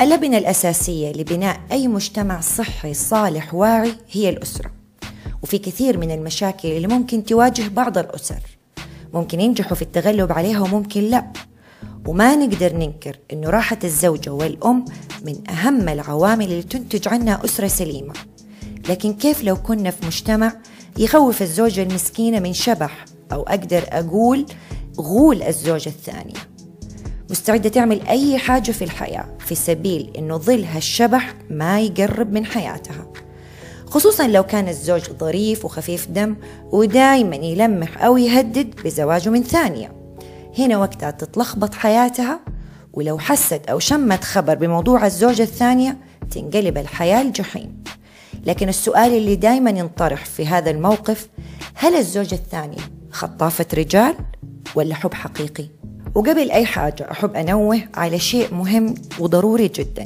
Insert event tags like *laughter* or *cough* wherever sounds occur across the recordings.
اللبنة الأساسية لبناء أي مجتمع صحي صالح واعي هي الأسرة. وفي كثير من المشاكل اللي ممكن تواجه بعض الأسر. ممكن ينجحوا في التغلب عليها وممكن لا. وما نقدر ننكر أنه راحة الزوجة والأم من أهم العوامل اللي تنتج عنها أسرة سليمة. لكن كيف لو كنا في مجتمع يخوف الزوجة المسكينة من شبح؟ أو أقدر أقول غول الزوجة الثانية. مستعدة تعمل أي حاجة في الحياة في سبيل إنه ظل هالشبح ما يقرب من حياتها. خصوصا لو كان الزوج ظريف وخفيف دم ودايما يلمح أو يهدد بزواجه من ثانية. هنا وقتها تتلخبط حياتها ولو حست أو شمت خبر بموضوع الزوجة الثانية تنقلب الحياة الجحيم لكن السؤال اللي دايما ينطرح في هذا الموقف هل الزوجة الثانية خطافة رجال ولا حب حقيقي؟ وقبل أي حاجة أحب أنوه على شيء مهم وضروري جدا.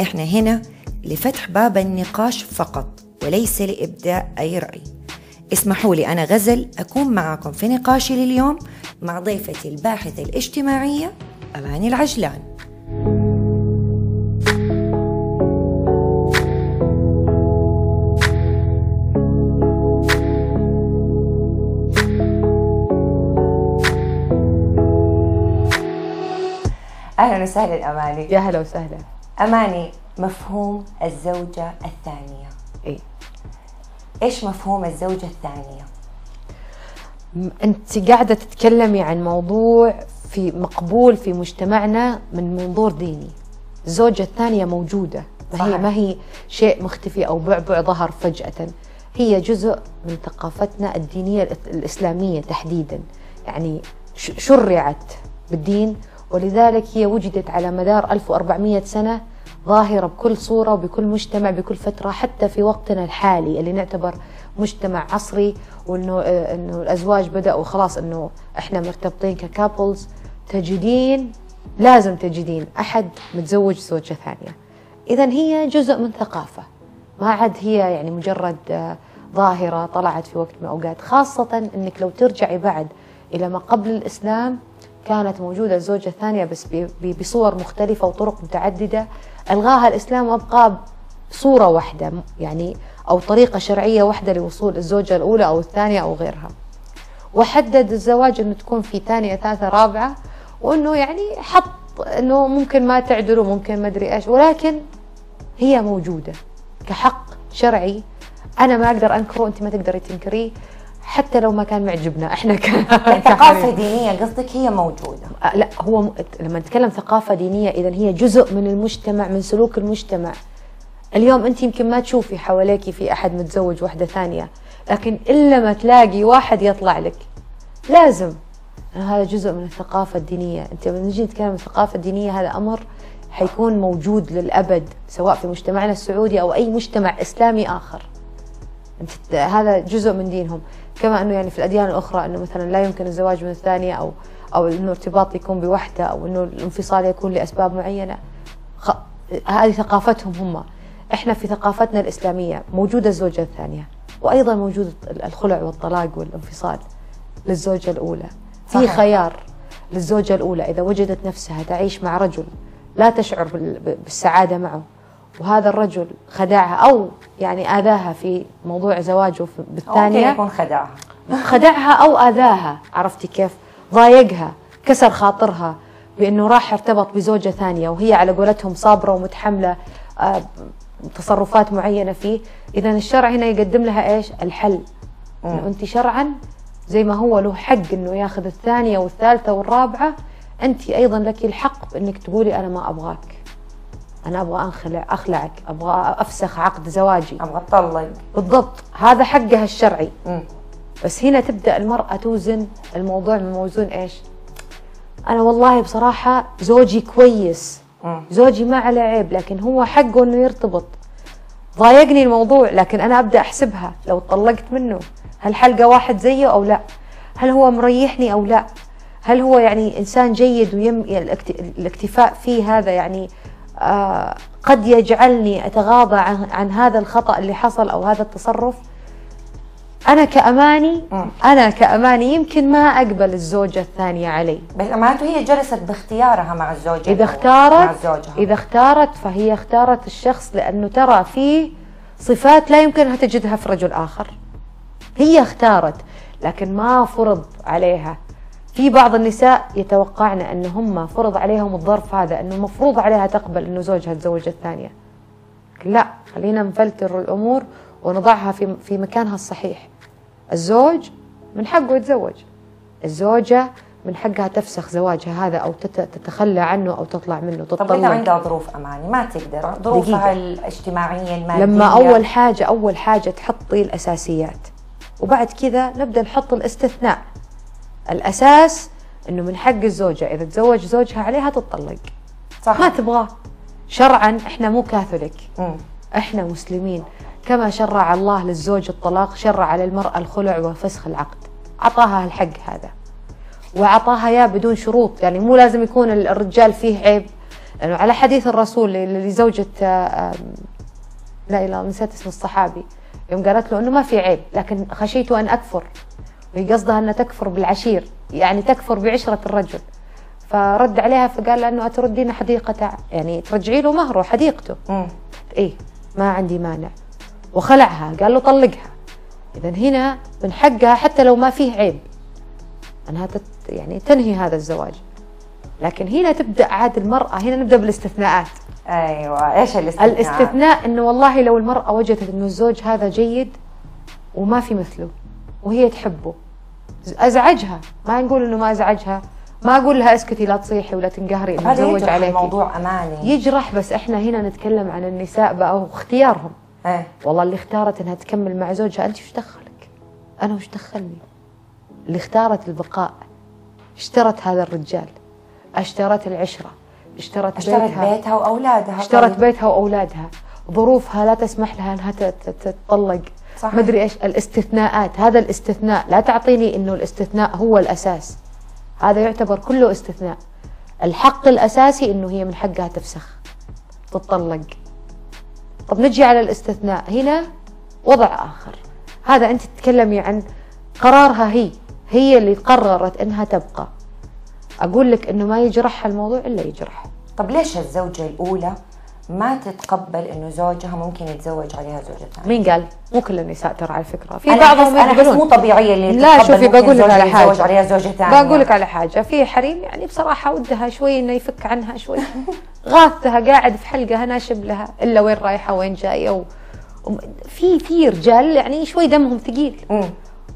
إحنا هنا لفتح باب النقاش فقط وليس لإبداء أي رأي. اسمحوا لي أنا غزل أكون معكم في نقاشي لليوم مع ضيفتي الباحثة الاجتماعية أماني العجلان. أهلا وسهلا أماني. يا هلا وسهلا. أماني مفهوم الزوجة الثانية. إيه إيش مفهوم الزوجة الثانية؟ م- أنت قاعدة تتكلمي عن موضوع في مقبول في مجتمعنا من منظور ديني. الزوجة الثانية موجودة. ما هي. ما هي شيء مختفي أو بعبع ظهر فجأة. هي جزء من ثقافتنا الدينية الإسلامية تحديدا. يعني شرعت بالدين ولذلك هي وجدت على مدار 1400 سنة ظاهرة بكل صورة وبكل مجتمع بكل فترة حتى في وقتنا الحالي اللي نعتبر مجتمع عصري وإنه آه، إنه الأزواج بدأوا خلاص إنه إحنا مرتبطين ككابلز تجدين لازم تجدين أحد متزوج زوجة ثانية. اذا هي جزء من ثقافة. ما عاد هي يعني مجرد آه، ظاهرة طلعت في وقت من الأوقات. خاصة إنك لو ترجعي بعد إلى ما قبل الإسلام كانت موجودة الزوجه الثانية بس بصور مختلفة وطرق متعددة. ألغاها الإسلام وأبقى صورة واحدة م- يعني أو طريقة شرعية واحدة لوصول الزوجة الأولى أو الثانية أو غيرها. وحدد الزواج إنه تكون في ثانية ثالثة رابعة وإنه يعني حط إنه ممكن ما تعدلوا ممكن ما أدري إيش ولكن هي موجودة كحق شرعي. أنا ما أقدر أنكره أنت ما تقدري تنكريه. حتى لو ما كان معجبنا. إحنا ك... *laughs* ثقافة كحريم. دينية قصدك هي موجودة. آه، لا هو م- لما نتكلم ثقافة دينية إذا هي جزء من المجتمع من سلوك المجتمع. اليوم أنت يمكن ما تشوفي حواليك في أحد متزوج واحدة ثانية لكن إلا ما تلاقي واحد يطلع لك لازم. هذا جزء من الثقافة الدينية. أنت لما نجي نتكلم عن الثقافة الدينية هذا أمر حيكون موجود للأبد سواء في مجتمعنا السعودي أو أي مجتمع إسلامي آخر. انت هذا جزء من دينهم. كما أنه يعني في الأديان الأخرى أنه مثلا لا يمكن الزواج من الثانية أو أو إنه الارتباط يكون بوحدة أو إنه الانفصال يكون لأسباب معينة. خ... هذه ثقافتهم هم. إحنا في ثقافتنا الإسلامية موجوده الزوجة الثانية وأيضا موجود الخلع والطلاق والانفصال للزوجة الأولى. في. خيار للزوجة الأولى. إذا وجدت نفسها تعيش مع رجل لا تشعر بال- بالسعادة معه وهذا الرجل خدعها أو يعني آذاها في موضوع زواجه بالثانية. يكون خدعها. خدعها أو آذاها. عرفتي كيف؟ ضايقها كسر خاطرها بأنه راح ارتبط بزوجة ثانية وهي على قولتهم صابرة ومتحملة آه، تصرفات معينة فيه. اذا الشرع هنا يقدم لها إيش؟ الحل. إنه أنت شرعا زي ما هو له حق إنه ياخذ الثانية والثالثة والرابعة أنت أيضا لك الحق بانك تقولي أنا ما أبغاك. أنا أبغى انخلع أخلعك أبغى أفسخ عقد زواجي أبغى أطلق بالضبط هذا حقها الشرعي مم. بس هنا تبدأ المرأة توزن الموضوع من موزون إيش؟ أنا والله بصراحة زوجي كويس مم. زوجي ما عليه عيب لكن هو حقه إنه يرتبط ضايقني الموضوع لكن أنا أبدأ أحسبها لو طلقت منه هل حلقة واحد زيه أو لا؟ هل هو مريحني أو لا؟ هل هو يعني إنسان جيد ويم الاكت- الاكتفاء فيه هذا يعني قد يجعلني أتغاضى عن, عن هذا الخطأ اللي حصل أو هذا التصرف. أنا كأماني. أنا كأماني يمكن ما أقبل الزوجة الثانية علي. بس معناته هي جلست باختيارها مع الزوجة. إذا مع اختارت زوجها إذا اختارت فهي اختارت الشخص لأنه ترى فيه صفات لا يمكنها تجدها في رجل آخر. هي اختارت لكن ما فرض عليها في بعض النساء يتوقعن ان هم فرض عليهم الظرف هذا أنه مفروض عليها تقبل أنه زوجها تزوج الثانية. لا خلينا نفلتر الأمور ونضعها في في مكانها الصحيح. الزوج من حقه يتزوج. الزوجة من حقها تفسخ زواجها هذا أو تت- تتخلى عنه أو تطلع منه طب إذا تتطلق عندها ظروف أماني ما تقدر ظروفها دقيقة. الاجتماعية المادية. لما أول حاجة أول حاجة تحطي الأساسيات. وبعد كذا نبدأ نحط الاستثناء. الأساس إنه من حق الزوجة إذا تزوج زوجها عليها تطلق صح. ما تبغاه. شرعا إحنا مو كاثوليك. مم. إحنا مسلمين. كما شرع الله للزوج الطلاق شرع للمرأة الخلع وفسخ العقد. أعطاها الحق هذا. وأعطاها إياه بدون شروط. يعني مو لازم يكون ال- الرجال فيه عيب. لأنه على حديث الرسول لزوجة لا إله إلا نسيت اسم الصحابي. يوم قالت له إنه ما في عيب لكن خشيت أن أكفر. وهي قصدها أنها تكفر بالعشير يعني تكفر بعشرة الرجل. فرد عليها فقال لها انه أتردين حديقة يعني ترجعي له مهره حديقته. مم. إيه ما عندي مانع. وخلعها قال له طلقها. اذا هنا من حقها حتى لو ما فيه عيب. أنها تت يعني تنهي هذا الزواج. لكن هنا تبدأ عاد المرأة هنا نبدأ بالاستثناءات. أيوة إيش الاستثناء الاستثناء إنه والله لو المرأة وجدت إنه الزوج هذا جيد وما في مثله وهي تحبه. أزعجها. ما نقول إنه ما أزعجها. ما أقول لها اسكتي لا تصيحي ولا تنقهري يجرح عليك الموضوع أماني. يجرح بس إحنا هنا نتكلم عن النساء بقى واختيارهم. إيه. والله اللي اختارت إنها تكمل مع زوجها أنت وش دخلك؟ أنا وش دخلني؟ اللي اختارت البقاء اشترت هذا الرجال اشترت العشرة اشترت, اشترت بيتها بيتها وأولادها. اشترت. بيتها وأولادها. ظروفها لا تسمح لها إنها تت- تت- تتطلق. صح. مدري إيش الاستثناءات. هذا الاستثناء لا تعطيني إنه الاستثناء هو الأساس. هذا يعتبر كله استثناء. الحق الأساسي إنه هي من حقها تفسخ تتطلق. طب نجي على الاستثناء. هنا وضع آخر. هذا أنت تتكلمي عن قرارها هي. هي اللي قررت إنها تبقى. أقول لك إنه ما يجرحها الموضوع إلا يجرح. طب ليش الزوجة الأولى ما تتقبل إنه زوجها ممكن يتزوج عليها زوجة ثانية. مين قال؟ مو كل النساء ترى على فكره في بعضهم أحس يقبلون مو طبيعية اللي لا شوفي بقول لك على حاجة. عليها زوجة ثانية. بقول لك على حاجة. في حريم يعني بصراحة ودها شوي إنه يفك عنها شوي. *laughs* غاثها قاعد في حلقة ناشب لها إلا وين رايحة وين جاية و... في في رجال يعني شوي دمهم ثقيل.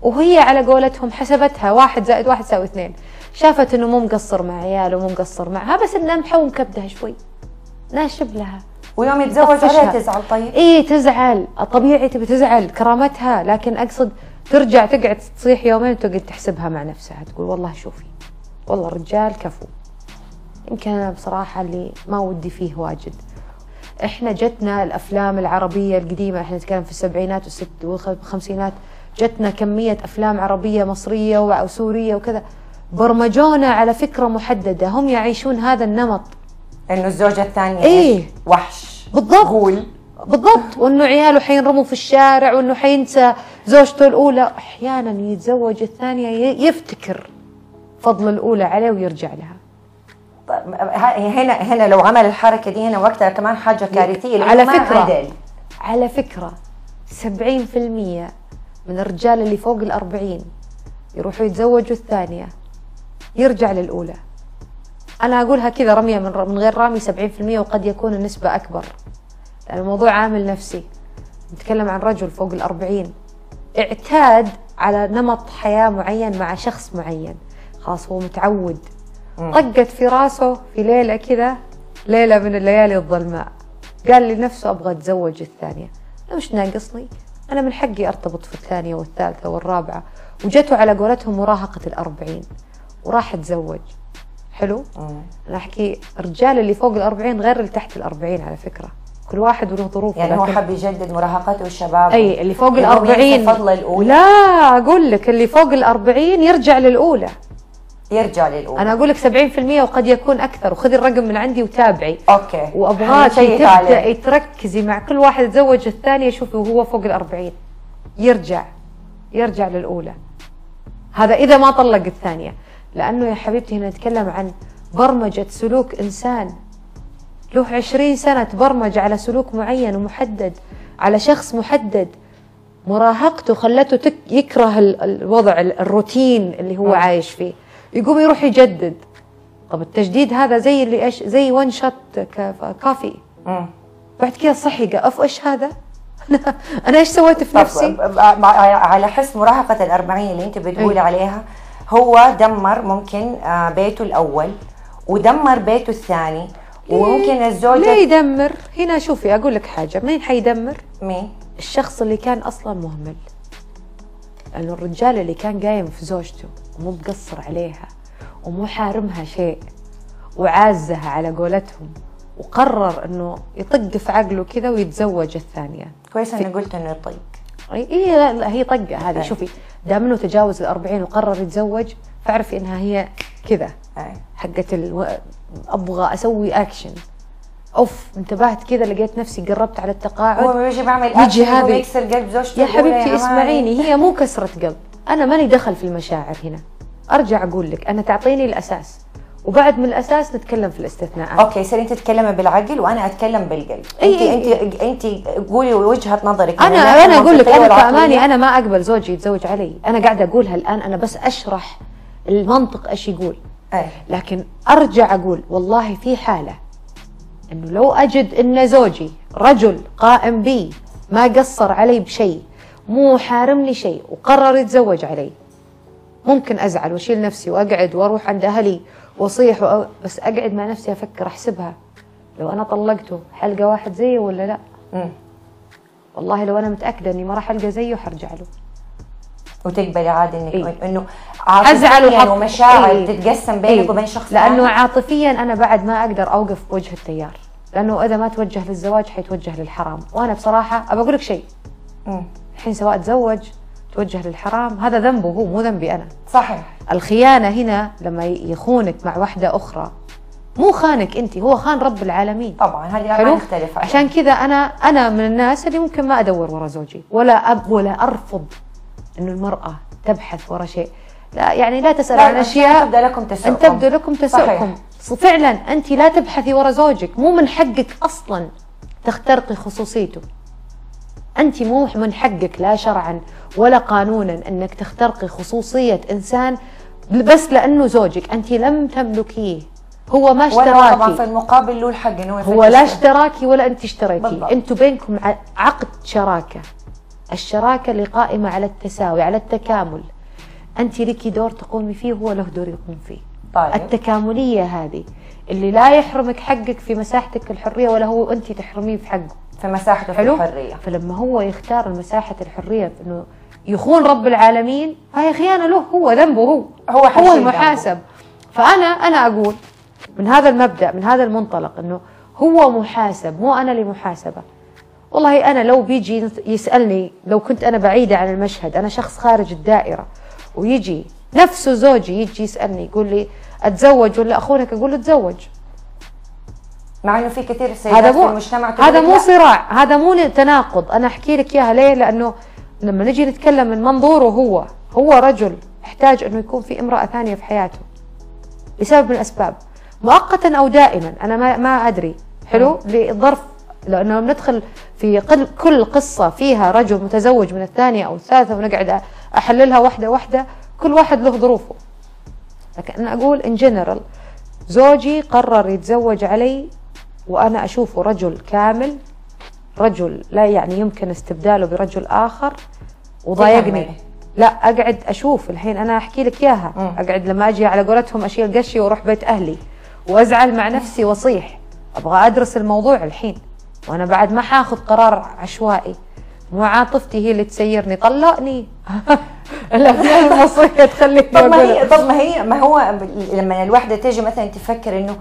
وهي على قولتهم حسبتها واحد زائد واحد يساوي اثنين. شافت إنه مو مقصر مع عياله مو مقصر معها بس إنها محوم كبدها شوي. ناشب لها. ويوم يتزوج. عليها تزعل طيب؟ إيه تزعل. طبيعي تبي تزعل كرامتها. لكن أقصد ترجع تقعد تصيح يومين وتقعد تحسبها مع نفسها. تقول والله شوفي والله الرجال كفو. يمكن أنا بصراحة اللي ما ودي فيه واجد. إحنا جتنا الأفلام العربية القديمة إحنا نتكلم في السبعينات والست والخمسينات جتنا كمية أفلام عربية مصرية وسورية وكذا. برمجونا على فكرة محددة. هم يعيشون هذا النمط. إنه الزوجة الثانية إيه. إيش؟ وحش بالضبط غول بالضبط وإنه عياله حينرموا في الشارع وإنه حينسى زوجته الأولى أحيانا يتزوج الثانية يفتكر فضل الأولى عليه ويرجع لها طيب، هنا هنا لو عمل الحركة دي هنا وقتها كمان حاجة كارثية لأنه على ما فكرة عدل. على فكرة 70% من الرجال اللي فوق الأربعين يروحوا يتزوجوا الثانية يرجع للأولى أنا أقولها كذا رمية من, من غير رامي 70% وقد يكون النسبة أكبر. لأن الموضوع عامل نفسي. نتكلم عن رجل فوق الأربعين. اعتاد على نمط حياة معين مع شخص معين. خلاص هو متعود. طقت في راسه في ليلة كذا ليلة من الليالي الظلماء. قال لنفسه أبغى أتزوج الثانية. أنا مش ناقصني. أنا من حقي أرتبط في الثانية والثالثة والرابعة. وجته على قولتهم مراهقة الأربعين. وراح تزوج حلو؟ مم. أنا أحكي الرجال اللي فوق الأربعين غير اللي تحت الأربعين على فكرة. كل واحد وله ظروفه يعني هو حب يجدد مراهقته وشبابه أي اللي فوق يقوم ينسى الأربعين فضل الأولى. لا أقول لك اللي فوق الأربعين يرجع للأولى. يرجع للأولى. أنا أقول لك 70% وقد يكون أكثر وخذي الرقم من عندي وتابعي. أوكي. وأبغاك تبداي. تركزي مع كل واحد يتزوج الثانية شوفي وهو فوق الأربعين يرجع. يرجع للأولى. هذا إذا ما طلق الثانية. لأنه يا حبيبتي هنا نتكلم عن برمجة سلوك إنسان. له عشرين سنة تبرمج على سلوك معين ومحدد على شخص محدد. مراهقته خلته تك يكره ال- الوضع ال- الروتين اللي هو آه. عايش فيه. يقوم يروح يجدد. طب التجديد هذا زي اللي إيش؟ زي one shot كافي مم. بعد كذا صحي أف إيش هذا؟ *laughs* أنا إيش سويت في نفسي؟ على حس مراهقة الأربعين اللي أنت بتقولي أي. عليها هو دمر ممكن آه، بيته الأول ودمر بيته الثاني وممكن ليه؟ الزوجة يدمر؟ هنا شوفي أقول لك حاجة مين حيدمر؟ مين؟ الشخص اللي كان أصلا مهمل. لأنه الرجال اللي كان قايم في زوجته ومو مقصر عليها ومو حارمها شيء وعازها على قولتهم وقرر إنه يطق في عقله كذا ويتزوج الثانية. كويس أنا قلت إنه يطيق اي إيه لا لا هي طقة هذه. أي. شوفي دام إنه تجاوز الأربعين وقرر يتزوج فاعرفي إنها هي كذا. حقت ألو... أبغى أسوي اكشن أوف انتبهت كذا لقيت نفسي قربت على هو التقاعد بيجي بيعمل يجي هو هذه. يكسر قلب زوجته يا حبيبتي عماني. اسمعيني هي مو كسرة قلب أنا ماني دخل في المشاعر هنا أرجع أقول لك أنا تعطيني الأساس وبعد من الأساس نتكلم في الاستثناءات okay سيري أنت تتكلمي بالعقل وأنا أتكلم بالقلب انت. انت أنت قولي وجهة نظرك أنا الناحية أنا أقول لك أنا. كأماني أنا ما أقبل زوجي يتزوج علي أنا قاعدة أقولها الآن أنا بس أشرح المنطق إيش يقول أي. لكن أرجع أقول والله في حالة إنه لو أجد إن زوجي رجل قائم بي ما قصر علي بشيء مو حارمني شيء وقرر يتزوج علي ممكن أزعل وأشيل نفسي وأقعد وأروح عند أهلي واصيح وأ... بس أقعد مع نفسي أفكر أحسبها لو أنا طلقته حلقة واحد زيه ولا لأ مم. والله لو أنا متأكدة إني ما راح ألقى زيه حرجع له وتقبلي عادي إنك إيه. إنه أزعل وحط ومشاعر إيه. تتقسم بينك إيه. وبين شخص لأنه ثاني. عاطفيا أنا بعد ما أقدر أوقف بوجه التيار لأنه إذا ما توجه للزواج حيتوجه للحرام وأنا بصراحة ابى أقول لك شيء. الحين سواء تزوج توجه للحرام هذا ذنبه هو مو ذنبي أنا. صحيح. الخيانة هنا لما يخونك مع واحدة أخرى مو خانك أنت هو خان رب العالمين. طبعا هذه حلو؟ نختلف. عشان كذا أنا أنا من الناس اللي ممكن ما أدور ورا زوجي ولا أب ولا أرفض انه المرأة تبحث ورا شيء. لا يعني لا تسأل لا، عن أشياء تبدأ لكم تسؤكم. ان تبدو لكم تسؤكم. فعلا أنت لا تبحثي ورا زوجك مو من حقك أصلا تخترقي خصوصيته. أنت مو من حقك لا شرعا ولا قانونا أنك تخترقي خصوصية إنسان بس لأنه زوجك. أنت لم تملكيه. هو ما هو طبعا في اشتراكي المقابل له الحق إنه هو لا. اشتراكي ولا أنت اشتريتي. أنتوا بينكم عقد شراكة. الشراكة اللي قائمة على التساوي على التكامل. أنت لك دور تقومي فيه وهو له دور يقوم فيه. طيب. التكاملية هذه اللي لا يحرمك حقك في مساحتك الحرية ولا هو أنت تحرميه في حقه. في مساحته في حلو؟ الحرية. فلما هو يختار مساحه الحرية في إنه يخون رب العالمين فهي خيانة له هو ذنبه هو هو هو. المحاسب. فأنا أنا أقول من هذا المبدأ من هذا المنطلق إنه هو محاسب مو أنا اللي محاسبة. والله أنا لو بيجي يسألني لو كنت أنا بعيدة عن المشهد أنا شخص خارج الدائرة ويجي نفسه زوجي يجي يسألني يقول لي أتزوج ولا أخونك؟ أقول له تزوج مع إنه في كثير سيدات هذا في مو المجتمع تقول هذا مو. صراع هذا مو تناقض أنا أحكي لك إياها ليه؟ لأنه لما نجي نتكلم من منظوره هو هو رجل يحتاج أنه يكون في امرأة ثانية في حياته لسبب من الأسباب. مؤقتا أو دائما أنا ما ما أدري. حلو؟ لظرف لأنه ندخل في كل قصة فيها رجل متزوج من الثانية أو الثالثة ونقعد أحللها واحدة واحدة كل واحد له ظروفه. لكن أنا أقول ان جنرال زوجي قرر يتزوج علي وأنا اشوفه رجل كامل رجل لا يعني يمكن استبداله برجل آخر وضايقني. تكملي. لا أقعد أشوف الحين أنا أحكي لك إياها. مم. أقعد لما أجي على قولتهم أشيل قشي وأروح بيت أهلي وأزعل مع نفسي وأصيح. أبغى أدرس الموضوع الحين وأنا بعد ما حاخذ قرار عشوائي. مو عاطفتي هي اللي تسيرني طلقني. *laughs* الافلام المصريه تخليني طب ما هي طب ما هي ما هو لما الواحدة تيجي مثلا تفكر إنه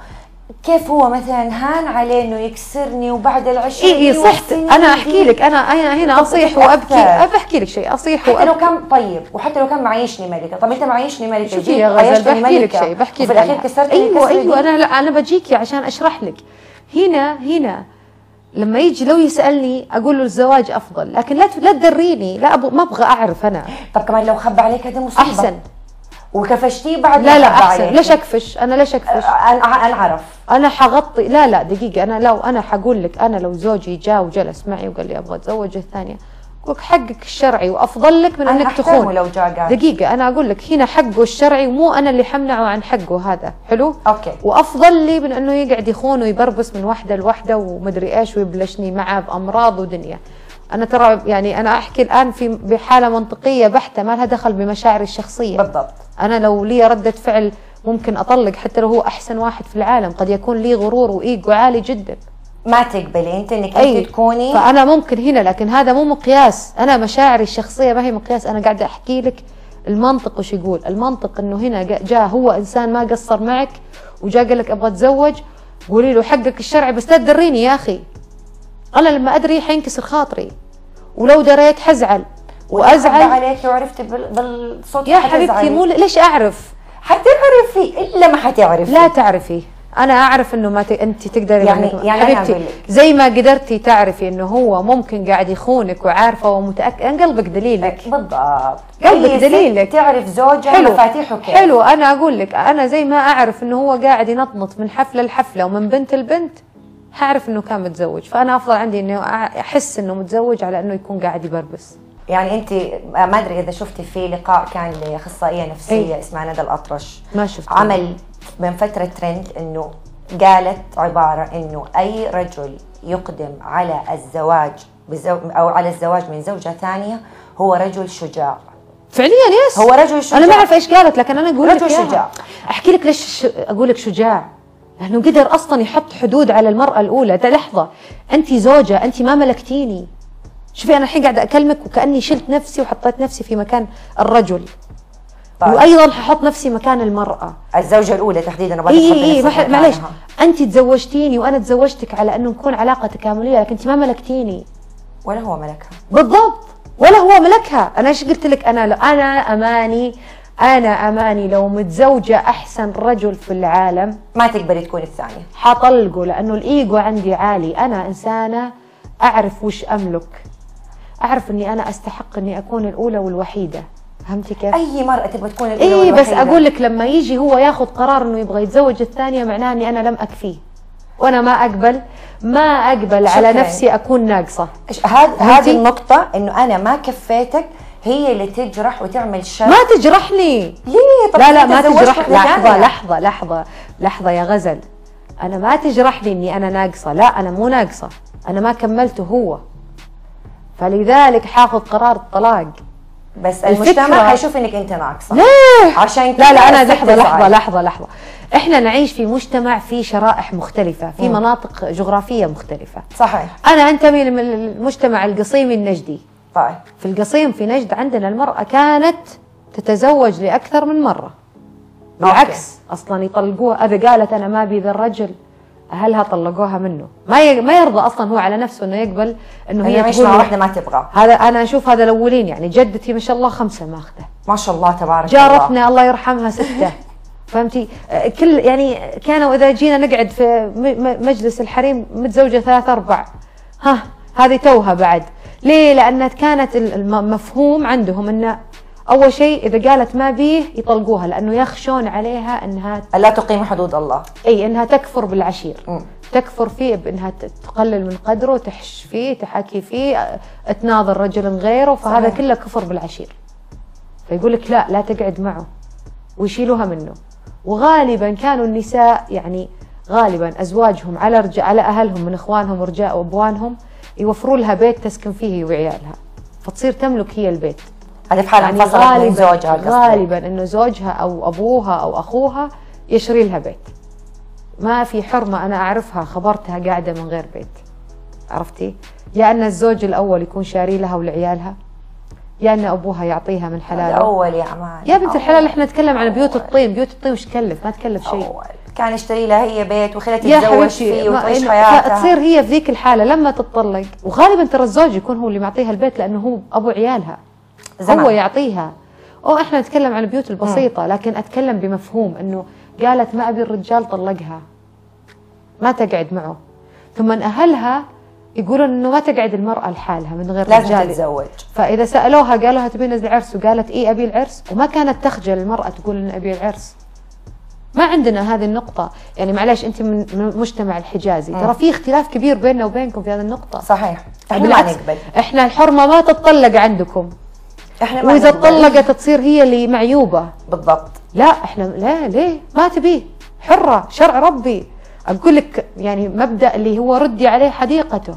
كيف هو مثلا هان عليه إنه يكسرني وبعد العشرين اي اي صحت. أنا أحكي لك أنا أنا هنا أصيح. وأبكي ابى أحكي لك شيء أصيح حتى لو وأبكي. كان طيب وحتى لو كان معيشني ملكة. طب أنت معيشني ملكة شوفي يا عيشتني بحكي لك شيء بحكي لك الأخير. كسرتني أيوه أيوه. أنا لا أنا بجيكي عشان أشرح لك. هنا هنا لما يجي لو يسألني أقول له الزواج أفضل لكن لا لا تدريني لا ما أبغى أعرف أنا. طب كمان لو خبى عليك هذه مصيبة. أحسن. وكفشتيه بعد لا لا أحسن. عليك. ليش اكفش أنا ليش اكفش أنا أنا عرف أنا حغطي. لا لا دقيقة. أنا لو أنا حقول لك أنا لو زوجي جاء وجلس معي وقال لي أبغى أتزوج الثانية أقول لك حقك الشرعي وأفضل لك من أنا إنك تخون. لو جاء. دقيقة. أنا أقول لك هنا حقه الشرعي ومو أنا اللي حمنعه عن حقه هذا. حلو؟ okay. وأفضل لي من إنه يقعد يخون ويبربس من واحدة لواحدة ومدري إيش ويبلشني معاه بأمراض ودنيا. أنا ترى يعني أنا أحكي الآن في بحالة منطقية بحتة ما لها دخل بمشاعري الشخصية. بالضبط. أنا لو لي ردة فعل ممكن أطلق حتى لو هو أحسن واحد في العالم قد يكون لي غرور وإيجو عالي جدا. ما تقبلي أنت إنك أنت تكوني؟ فأنا ممكن هنا لكن هذا مو مقياس. أنا مشاعري الشخصية ما هي مقياس. أنا قاعدة أحكي لك المنطق وش يقول. المنطق إنه هنا جا- جاء هو إنسان ما قصر معك وجاء قال لك أبغى أتزوج قولي له حقك الشرعي بس لا تدريني يا أخي. أنا لما أدري حينكسر خاطري. ولو دريت حزعل. وأزعل. عليك وعرفتي بال- بالصوت يا. حبيبتي مو ليش أعرف؟ حتعرفي إلا ما حتعرفي. لا تعرفي. أنا أعرف إنه ما ت... أنت تقدري يعني- يعني حبيبتي. زي ما قدرتي تعرفي إنه هو ممكن قاعد يخونك وعارفه ومتأكد قلبك دليلك. بالضبط. قلبك دليلك. تعرف زوجها حلو. مفاتيحه كيف؟ حلو. أنا أقول لك أنا زي ما أعرف إنه هو قاعد ينطنط من حفلة لحفلة ومن بنت لبنت. حعرف إنه كان متزوج. فأنا أفضل عندي إنه أحس إنه متزوج على إنه يكون قاعد يبربس. يعني أنت ما أدري إذا شفتي في لقاء كان لأخصائية نفسية أي. اسمها ندى الأطرش. ما شفت عمل من فترة ترند إنه قالت عبارة إنه أي رجل يقدم على الزواج بزو أو على الزواج من زوجة ثانية هو رجل شجاع. فعليا يس هو رجل شجاع أنا ما أعرف إيش قالت لكن أنا أقول لك رجل. شجاع. أحكي لك ليش أقول لك شجاع. لأنه قدر أصلا يحط حدود على المرأة الأولى. ده لحظة. انت زوجة انت ما ملكتيني. شوفي أنا الحين قاعدة أكلمك وكأني شلت نفسي وحطيت نفسي في مكان الرجل. طيب. وأيضا ححط نفسي مكان المرأة. الزوجة الأولى تحديدا أبغى اي اي معليش. انت تزوجتيني وأنا تزوجتك على انه نكون علاقة تكاملية لكن انت ما ملكتيني. ولا هو ملكها. بالضبط. ولا هو ملكها. أنا إيش قلت لك؟ أنا أنا أماني. أنا أماني لو متزوجة أحسن رجل في العالم. ما تقبلي تكوني الثانية. حطلقه لأنه الإيجو عندي عالي. أنا إنسانة أعرف وش أملك. أعرف إني أنا أستحق إني أكون الأولى والوحيدة. فهمتي كيف؟ أي مرأة تبغى تكون الأولى اي بس والوحيدة. أقول لك لما يجي هو ياخذ قرار إنه يبغى يتزوج الثانية معناه إني أنا لم أكفيه. وأنا ما أقبل ما أقبل على شكراً. نفسي أكون ناقصة. إيش- هذ- فهمتي؟ هذه النقطة إنه أنا ما كفيتك هي اللي تجرح وتعمل شر. ما تجرحني ليه؟ طب لا لا ما تجرح. لحظة. لحظة لحظة لحظة يا غزل. أنا ما تجرحني إني أنا ناقصة. لا أنا مو ناقصة. أنا ما كملته هو. فلذلك حاخذ قرار الطلاق. بس المجتمع حيشوف إنك أنت ناقصة. ليه؟ عشان لا لا لحظة لحظة تزعل. لحظة لحظة. إحنا نعيش في مجتمع فيه شرائح مختلفة في مناطق جغرافية مختلفة. صحيح. أنا أنتمي للمجتمع القصيمي النجدي. طيب. في القصيم في نجد عندنا المرأة كانت تتزوج لأكثر من مرة. بالعكس أصلا يطلقوها. إذا قالت أنا ما أبي ذا الرجل. أهلها طلقوها منه. ما. ما يرضى أصلا هو على نفسه إنه يقبل إنه هي تقول واحدة ما تبغى. هذا أنا أشوف هذا الأولين يعني جدتي ما شاء الله خمسة ماخذة ما شاء الله تبارك الله جارتنا الله. يرحمها ستة. *laughs* فهمتي؟ كل يعني كانوا إذا جينا نقعد في مجلس الحريم متزوجة ثلاث أربع. ها هذه توها بعد. ليه؟ لأن كانت ال- المفهوم عندهم أن أول شيء إذا قالت ما بيه يطلقوها لأنه يخشون عليها أنها لا تقيم حدود الله. أي أنها تكفر بالعشير. مم. تكفر فيه بأنها تقلل من قدره تحش فيه تحكي فيه تناظر رجل غيره فهذا صحيح. كله كفر بالعشير. فيقول لك لا لا تقعد معه ويشيلوها منه. وغالبا كانوا النساء يعني غالبا أزواجهم على رجال على أهلهم من إخوانهم ورجاء وأبوانهم يوفروا لها بيت تسكن فيه هي وعيالها فتصير تملك هي البيت. هذه في حالة يعني انفصلت من زوجها. غالبا إنه زوجها أو أبوها أو أخوها يشري لها بيت. ما في حرمة أنا أعرفها خبرتها قاعدة من غير بيت. عرفتي؟ يا أن الزوج الأول يكون شاري لها ولعيالها يا أن أبوها يعطيها من حلاله. اول يا أمان يا بنت الحلال. إحنا نتكلم عن بيوت الطين. بيوت الطين وش تكلف؟ ما تكلف شيء. أول. كان يشتري لها هي بيت وخلها يا تتزوج فيه وتعيش حياتها. فتصير هي في ذيك الحالة لما تتطلق. وغالبا ترى الزوج يكون هو اللي معطيها البيت لأنه هو أبو عيالها. زمان. هو يعطيها. أو إحنا نتكلم عن البيوت البسيطة لكن أتكلم بمفهوم إنه قالت ما أبي الرجال طلقها. ما تقعد معه. ثم أهلها يقولون إنه ما تقعد المرأة لحالها من غير لازم رجال. تتزوج. فإذا سألوها قالوا تبين العرس وقالت اي أبي العرس؟ وما كانت تخجل المرأة تقول إن أبي العرس. ما عندنا هذه النقطة، يعني معلش أنت من المجتمع الحجازي، ترى في اختلاف كبير بيننا وبينكم في هذه النقطة. صحيح إحنا ما بالعكس، نقبل إحنا الحرمة ما تتطلق عندكم، إحنا ما وإذا. تطلقت تصير هي اللي معيوبة. بالضبط لا إحنا لا ليه؟ ما تبيه، حرة، شرع ربي. أقول لك يعني مبدأ اللي هو ردي عليه حديقته.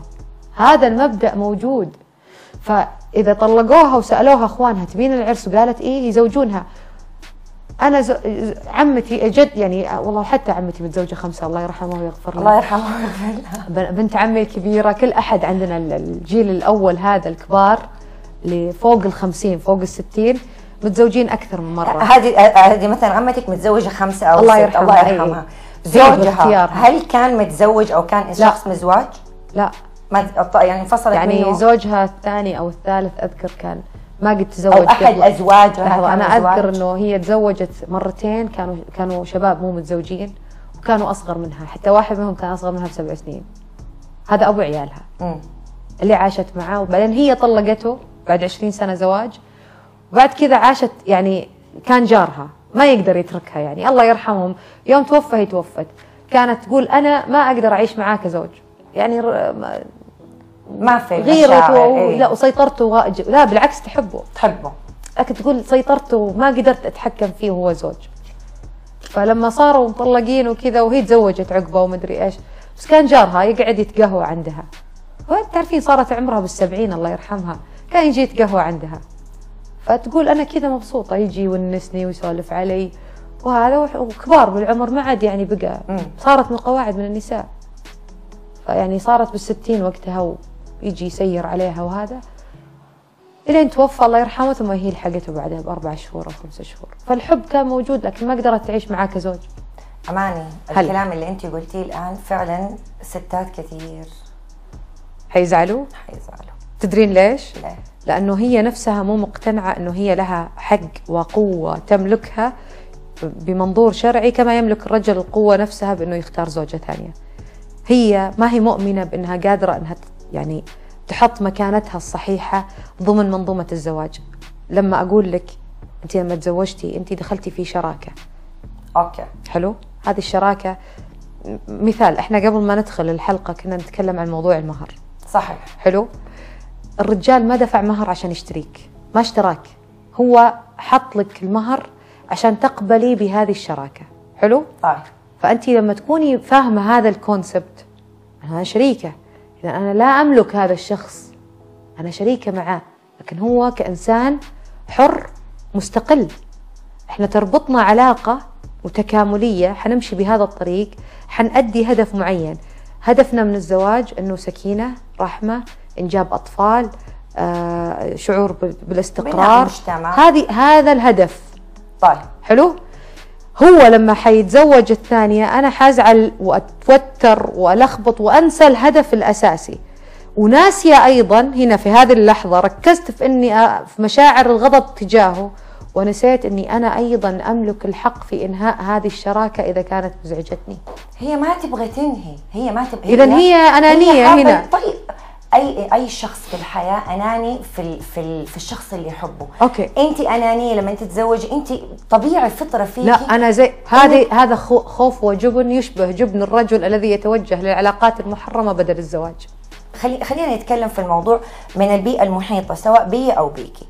هذا المبدأ موجود. فإذا طلقوها وسألوها إخوانها تبين العرس وقالت إيه يزوجونها. أنا ز... عمتي جد يعني والله حتى عمتي متزوجة خمسة الله يرحمها ويغفر الله لها. يرحمه ويغفر لها بنت عمي الكبيرة كل أحد عندنا ال- الجيل الأول هذا الكبار اللي فوق الخمسين فوق الستين متزوجين أكثر من مرة هذه هذه مثلا عمتك متزوجة خمسة أو الله يرحمها، الله أي. يرحمها زوج زوجها. هل كان متزوج أو كان شخص مزواج؟ لا ما يعني انفصلت يعني منه زوجها الثاني أو الثالث أذكر كان ما قد تزوج أو أحد قبل. أزواجها أنا مزواج؟ أذكر إنه هي تزوجت مرتين كانوا كانوا شباب مو متزوجين وكانوا أصغر منها حتى واحد منهم كان أصغر منها بسبع سنين. هذا أبو عيالها. مم. اللي عاشت معاه وبعدين هي طلقته بعد 20 سنة زواج. وبعد كذا عاشت يعني كان جارها ما يقدر يتركها يعني. الله يرحمهم. يوم توفى هي توفت. كانت تقول أنا ما أقدر أعيش معاه كزوج. يعني ما- في غيرت مشاعر، و... إيه. لا وسيطرته لا بالعكس تحبه. تحبه. لكن تقول سيطرته وما قدرت أتحكم فيه وهو زوج. فلما صاروا مطلقين وكذا وهي تزوجت عقبه ومدري إيش بس كان جارها يقعد يتقهوى عندها. تعرفين صارت عمرها بالسبعين الله يرحمها كان يجي يتقهوى عندها. فتقول أنا كذا مبسوطة يجي يونسني ويسولف علي. وهذا وكبار بالعمر ما عاد يعني بقى. صارت من قواعد من النساء. فيعني صارت بالستين وقتها ويجي يسير عليها وهذا إلين توفى الله يرحمه ثم هي لحقته بعدها باربع شهور أو خمسة شهور فالحب كان موجود لكن ما قدرت تعيش معاه كزوج أماني هل- الكلام اللي انت قلتيه الآن فعلا ستات كثير حيزعلوا حيزعلوا تدرين ليش؟ ليه؟ لأنه هي نفسها مو مقتنعة إنه هي لها حق وقوة تملكها بمنظور شرعي كما يملك الرجل القوة نفسها بإنه يختار زوجة ثانية. هي ما هي مؤمنة بإنها قادرة إنها يعني تحط مكانتها الصحيحة ضمن منظومة الزواج. لما أقول لك أنت لما تزوجتي أنت دخلتي في شراكة. أوكي. حلو؟ هذه الشراكة م- مثال إحنا قبل ما ندخل الحلقة كنا نتكلم عن موضوع المهر. صحيح. حلو؟ الرجال ما دفع مهر عشان يشتريك ما اشتراك. هو حط لك المهر عشان تقبلي بهذه الشراكة. حلو؟ طيب. فأنت لما تكوني فاهمة هذا الكونسبت أنا شريكة. اذا أنا لا أملك هذا الشخص. أنا شريكة معاه لكن هو كإنسان حر مستقل. إحنا تربطنا علاقة وتكامليه حنمشي بهذا الطريق حنأدي هدف معين. هدفنا من الزواج إنه سكينة رحمة إنجاب أطفال آه، شعور بالاستقرار. هذه هذا الهدف. طيب. حلو؟ هو لما حيتزوج الثانية أنا حازعل وأتوتر وألخبط وأنسى الهدف الأساسي. وناسية أيضا هنا في هذه اللحظة ركزت في أني في مشاعر الغضب تجاهه ونسيت أني أنا أيضا أملك الحق في إنهاء هذه الشراكة إذا كانت مزعجتني هي ما تبغى تنهي هي ما تبغى إذن هي أنانية هنا. طيب أي أي شخص في الحياة أناني في ال في ال في الشخص اللي يحبه okay. أنت أنانية لما تتزوجي أنت طبيعي فطره فيك لا أنا زي هذه هذا خو- خوف وجبن يشبه جبن الرجل الذي يتوجه للعلاقات المحرمة بدل الزواج خلي خلينا نتكلم في الموضوع من البيئة المحيطة سواء بي أو بيكي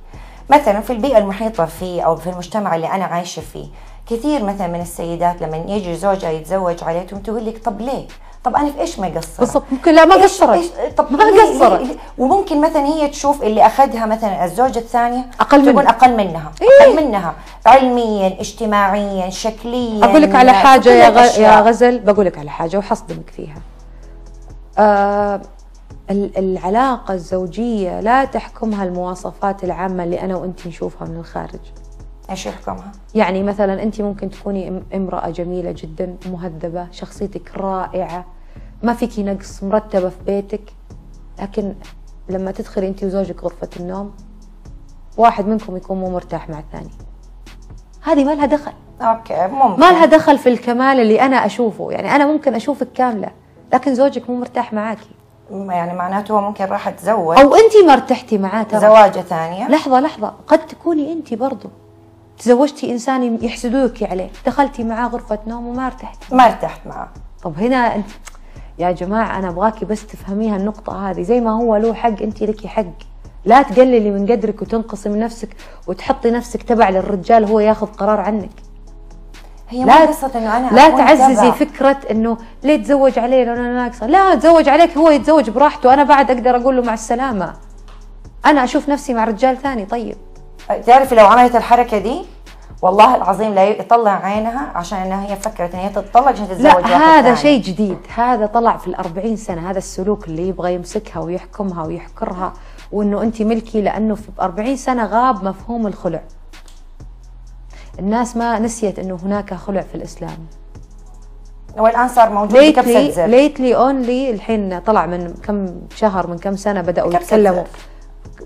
مثلا في البيئة المحيطة فيه أو في المجتمع اللي أنا عايشة فيه كثير مثلا من السيدات لما يجي زوجها يتزوج عليهم تقول لك طب ليه؟ طب أنا في إيش ما قصرت؟ بالضبط ممكن لا ما قصرت طب ما قصرت؟ وممكن مثلا هي تشوف اللي أخذها مثلا الزوجة الثانية أقل تكون منها. أقل منها إيه. أقل منها علميا اجتماعيا شكليا أقول لك على حاجة يا, غ... يا غزل بقول لك على حاجة وحصدمك فيها آه ال- العلاقة الزوجية لا تحكمها المواصفات العامة اللي أنا وأنت نشوفها من الخارج إيش يحكمها؟ يعني مثلا أنت ممكن تكوني إم- امرأة جميلة جدا مهذبة شخصيتك رائعة ما فيكي نقص مرتبة في بيتك لكن لما تدخلي أنت وزوجك غرفة النوم واحد منكم يكون مو مرتاح مع الثاني. هذه ما لها دخل. أوكي ممكن. ما لها دخل في الكمال اللي أنا أشوفه. يعني أنا ممكن أشوفك كاملة لكن زوجك مو مرتاح معاكي. يعني معناته هو ممكن راح تزوج أو أنت ما ارتحتي معاه ترى. زواجة ثانية. لحظة لحظة قد تكوني أنت برضو تزوجتي إنسان يحسدوك عليه. دخلتي معاه غرفة نوم وما ارتحتي. ما ارتحت معه طب هنا انت يا جماعة أنا أبغاكي بس تفهميها النقطة هذه. زي ما هو له حق أنت لك حق. لا تقللي من قدرك وتنقصي من نفسك وتحطي نفسك تبع للرجال هو ياخذ قرار عنك. هي لا قصة إنه أنا لا تعززي تبع. فكرة إنه ليه تزوج علي لو أنا ناقصة؟ لا تزوج عليك هو يتزوج براحته. أنا بعد أقدر أقول له مع السلامة. أنا أشوف نفسي مع رجال ثاني. طيب. تعرفي لو عملت الحركة دي؟ والله العظيم لا يطلع عينها عشان إنها هي فكرت إن هي تتطلق عشان تتزوج لا هذا. شيء جديد. هذا طلع في الأربعين سنة. هذا السلوك اللي يبغى يمسكها ويحكمها ويحكرها وإنه أنت ملكي لأنه في 40 سنة غاب مفهوم الخلع. الناس ما نسيت إنه هناك خلع في الإسلام. والآن صار موجود ليتلي ليتلي اونلي الحين طلع من كم شهر من كم سنة بدأوا كبسة يتكلموا.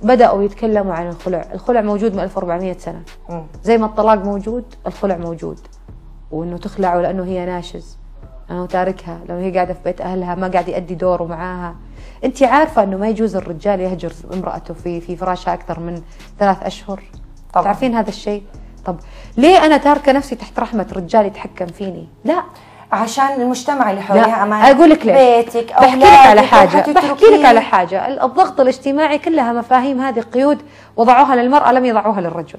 بدأوا يتكلموا عن الخلع. الخلع موجود من 1400 سنة. زي ما الطلاق موجود الخلع موجود. وإنه تخلعه لأنه هي ناشز. انه تاركها لو هي قاعدة في بيت أهلها ما قاعد يؤدي دوره معاها. انت عارفة إنه ما يجوز الرجال يهجر امرأته في في فراشها أكثر من ثلاث أشهر. طبعاً. تعرفين هذا الشيء؟ طب ليه أنا تاركة نفسي تحت رحمة رجال يتحكم فيني؟ لا. عشان المجتمع اللي حواليها لا أمان أقول لك ليش؟ بيتك بحكي لك على حاجة بحكي لك. على حاجة. الضغط الاجتماعي كلها مفاهيم هذه قيود وضعوها للمرأة لم يضعوها للرجل.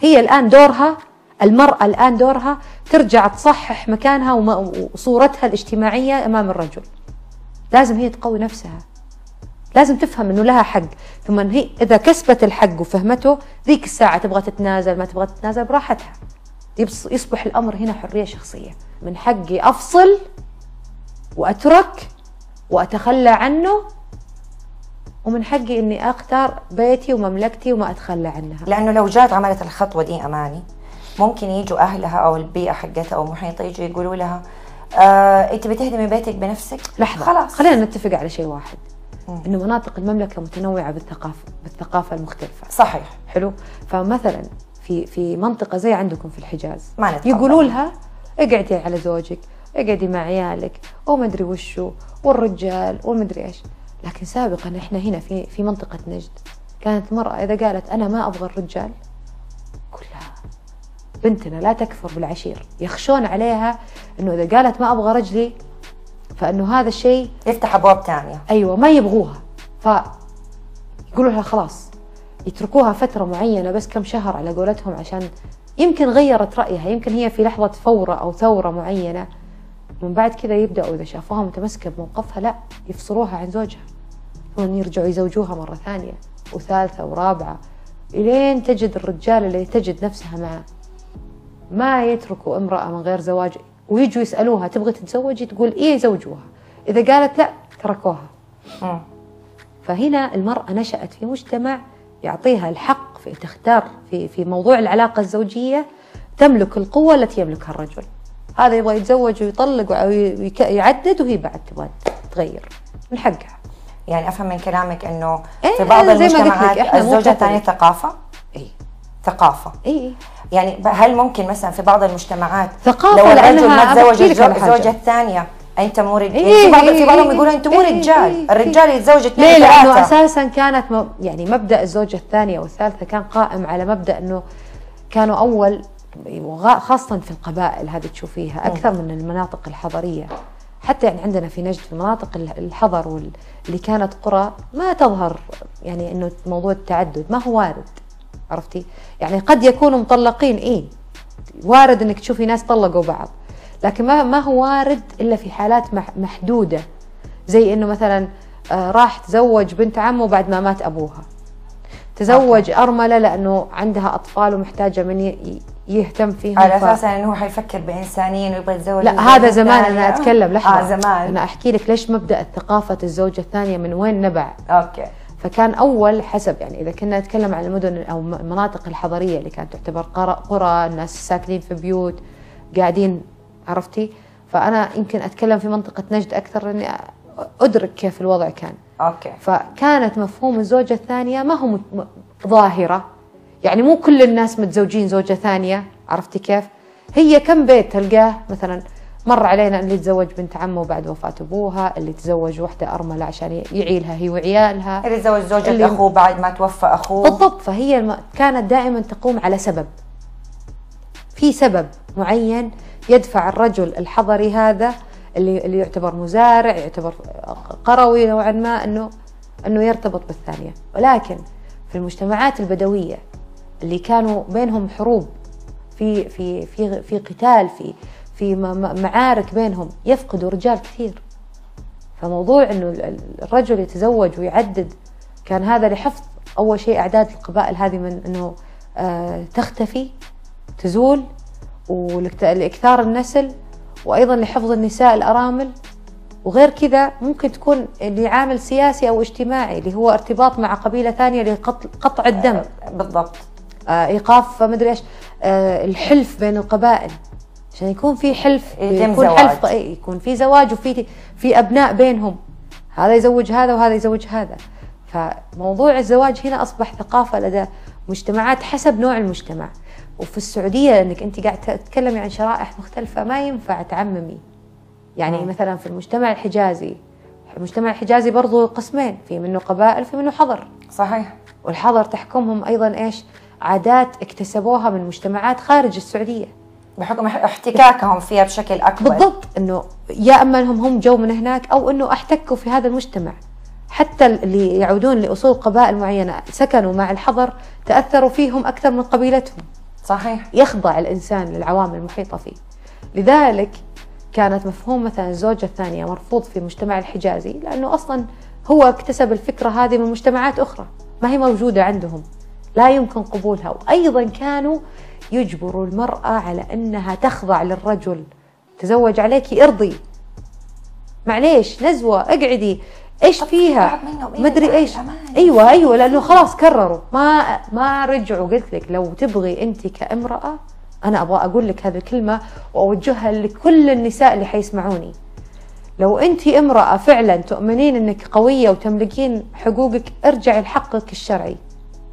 هي الآن دورها المرأة الآن دورها ترجع تصحح مكانها وصورتها الاجتماعية أمام الرجل. لازم هي تقوي نفسها. لازم تفهم إنه لها حق. ثم هي إذا كسبت الحق وفهمته ذيك الساعة تبغى تتنازل ما تبغى تتنازل براحتها. يصبح الأمر هنا حرية شخصية. من حقي أفصل وأترك وأتخلى عنه ومن حقي إني أختار بيتي ومملكتي وما أتخلى عنها. لأنه لو جات عملت الخطوة دي أماني ممكن يجوا أهلها أو البيئة حقتها أو محيطها يجوا يقولوا لها آه أنت بتهدمي بيتك بنفسك؟ لحظة. خلاص. خلينا نتفق على شيء واحد. إنه مناطق المملكة متنوعة بالثقافه بالثقافة المختلفة. صحيح. حلو؟ فمثلا في في منطقة زي عندكم في الحجاز. ما. يقولوا لها اقعدي على زوجك اقعدي مع عيالك وما ادري وشو والرجال وما ادري إيش. لكن سابقا إحنا هنا في في منطقة نجد. كانت المراه إذا قالت أنا ما أبغى الرجال كلها بنتنا لا تكفر بالعشير. يخشون عليها إنه إذا قالت ما أبغى رجلي فإنه هذا الشيء يفتح أبواب ثانية. أيوه ما يبغوها. ف يقولوا لها خلاص يتركوها فترة معينة بس كم شهر على قولتهم عشان يمكن غيرت رأيها. يمكن هي في لحظة فورة أو ثورة معينة. من بعد كذا يبدأوا إذا شافوها متمسكة بموقفها لا يفصلوها عن زوجها. ثم يرجعوا يزوجوها مرة ثانية وثالثة ورابعة إلين تجد الرجال اللي تجد نفسها معه ما يتركوا امرأة من غير زواج. ويجوا يسألوها تبغي تتزوجي؟ تقول إيه زوجوها إذا قالت لا تركوها. مم. فهنا المرأة نشأت في مجتمع يعطيها الحق في تختار في في موضوع العلاقة الزوجية تملك القوة التي يملكها الرجل. هذا يبغى يتزوج ويطلق أو يك- يعدد وهي بعد تبغى تغير من حقها. يعني أفهم من كلامك إنه إيه، في بعض زي ما قلت لك، المجتمعات الزوجة الثانية. ثقافة؟ اي ثقافة. اي يعني هل ممكن مثلا في بعض المجتمعات ثقافة لو الرجل ما تزوج. الزوجة الثانية أنت مو رجال إيه، في بعض إيه، في بعضهم إيه، يقولوا انت مو إيه، رجال إيه، الرجال يتزوج اثنين ليه؟ لأنه. أساسا كانت م... يعني مبدأ الزوجة الثانية والثالثه كان قائم على مبدأ أنه كانوا أول خاصه في القبائل هذه تشوفيها أكثر من المناطق الحضرية. حتى يعني عندنا في نجد في مناطق ال- الحضر وال- اللي كانت قرى ما تظهر يعني أنه موضوع التعدد ما هو وارد. عرفتي؟ يعني قد يكونوا مطلقين إيه. وارد إنك تشوفي ناس طلقوا بعض. لكن ما ما هو وارد إلا في حالات مح- محدودة. زي إنه مثلا آه، راح تزوج بنت عمه بعد ما مات أبوها. تزوج أرملة لأنه عندها أطفال ومحتاجة من يهتم فيهم على ف- أساس إنه هو حيفكر بانسانيين ويبغى يتزوج لا هذا زمان. أنا أتكلم لحظة. آه زمان. أنا أحكي لك ليش مبدأ ثقافه الزوجة الثانية من وين نبع؟ أوكي. فكان أول حسب يعني إذا كنا نتكلم عن المدن أو المناطق الحضرية اللي كانت تعتبر قرى الناس ساكنين في بيوت قاعدين عرفتي؟ فأنا يمكن أتكلم في منطقة نجد أكثر لأني أدرك كيف الوضع كان. أوكي. فكانت مفهوم الزوجة الثانية ما هو ظاهرة. يعني مو كل الناس متزوجين زوجة ثانية. عرفتي كيف؟ هي كم بيت تلقاه؟ مثلا مر علينا اللي تزوج بنت عمه بعد وفاة أبوها اللي تزوج وحدة أرملة عشان يعيلها هي وعيالها. اللي تزوج زوجة اللي- أخوه بعد ما توفى أخوه. بالضبط. فهي. كانت دائما تقوم على سبب. في سبب معين يدفع الرجل الحضري هذا اللي اللي يعتبر مزارع يعتبر قروي نوعا ما انه إنه يرتبط بالثانية. ولكن في المجتمعات البدوية اللي كانوا بينهم حروب في في في في قتال في في معارك بينهم يفقدوا رجال كثير. فموضوع إنه ال- ال- الرجل يتزوج ويعدد كان هذا لحفظ أول شيء أعداد القبائل هذه من إنه آه تختفي تزول. ولاكثار النسل وأيضا لحفظ النساء الأرامل. وغير كذا ممكن تكون لعامل سياسي أو اجتماعي اللي هو ارتباط مع قبيلة ثانية لقطع الدم. بالضبط. آه، إيقاف مدري إيش آه، الحلف بين القبائل. عشان يكون في حلف يكون زواج. حلف يكون في زواج وفي في أبناء بينهم. هذا يزوج هذا وهذا يزوج هذا. فموضوع الزواج هنا أصبح ثقافة لدى مجتمعات حسب نوع المجتمع. وفي السعودية لانك أنت قاعد تتكلمي عن شرائح مختلفة ما ينفع تعممي يعني مم. مثلا في المجتمع الحجازي المجتمع الحجازي برضو قسمين في منه قبائل في منه حضر صحيح والحضر تحكمهم أيضا إيش؟ عادات اكتسبوها من مجتمعات خارج السعودية. بحكم احتكاكهم فيها بشكل أكبر بالضبط إنه يا أما إنهم هم جو من هناك أو إنه احتكوا في هذا المجتمع. حتى اللي يعودون لأصول قبائل معينة سكنوا مع الحضر تأثروا فيهم أكثر من قبيلتهم. صحيح؟ يخضع الإنسان للعوامل المحيطة فيه. لذلك كانت مفهوم مثلا الزوجة الثانية مرفوض في المجتمع الحجازي لأنه أصلا هو اكتسب الفكرة هذه من مجتمعات أخرى ما هي موجودة عندهم لا يمكن قبولها. وأيضا كانوا يجبروا المرأة على أنها تخضع للرجل تزوج عليك ارضي معليش نزوة اقعدي. إيش فيها؟ وبين مدري إيش. أيوه أيوه لأنه خلاص كرروا. ما ما رجعوا قلت لك لو تبغي انت كامرأة أنا أبغى أقول لك هذه الكلمة وأوجهها لكل النساء اللي حيسمعوني. لو انت امرأة فعلا تؤمنين إنك قوية وتملكين حقوقك ارجعي لحقك الشرعي.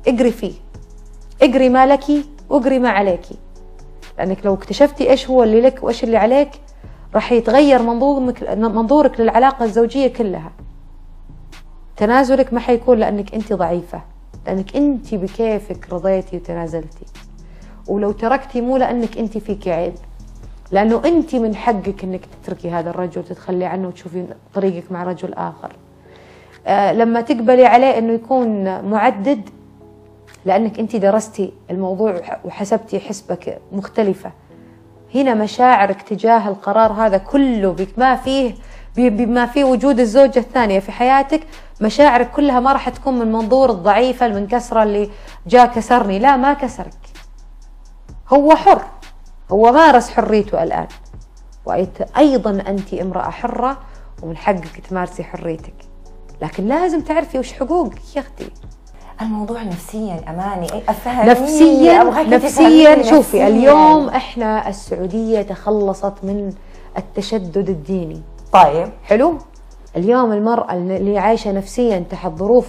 اقري فيه. اقري ما لك واقري ما عليك. لأنك لو اكتشفتي إيش هو اللي لك وإيش اللي عليك راح يتغير منظورك منظورك للعلاقة الزوجية كلها. تنازلك ما حيكون لأنك أنت ضعيفة لأنك أنت بكيفك رضيتي وتنازلتي. ولو تركتي مو لأنك أنت فيك عيب لأنه أنت من حقك أنك تتركي هذا الرجل وتتخلي عنه وتشوفي طريقك مع رجل آخر. آه لما تقبلي عليه إنه يكون معدد لأنك أنت درستي الموضوع وحسبتي حسبك مختلفة. هنا مشاعرك تجاه القرار هذا كله بما فيه بما فيه وجود الزوجة الثانية في حياتك مشاعرك كلها ما راح تكون من منظور الضعيفة المنكسرة اللي جاء كسرني. لا ما كسرك. هو حر. هو مارس حريته الآن. وأيضا أنت امرأة حرة ومن حقك تمارسي حريتك. لكن لازم تعرفي وش حقوقك يا أختي. الموضوع نفسيا أماني. أي- افهميني نفسيا نفسيا. شوفي نفسياً. اليوم إحنا السعودية تخلصت من التشدد الديني. طيب. حلو؟ اليوم المرأة اللي عايشة نفسيا تحت ظروف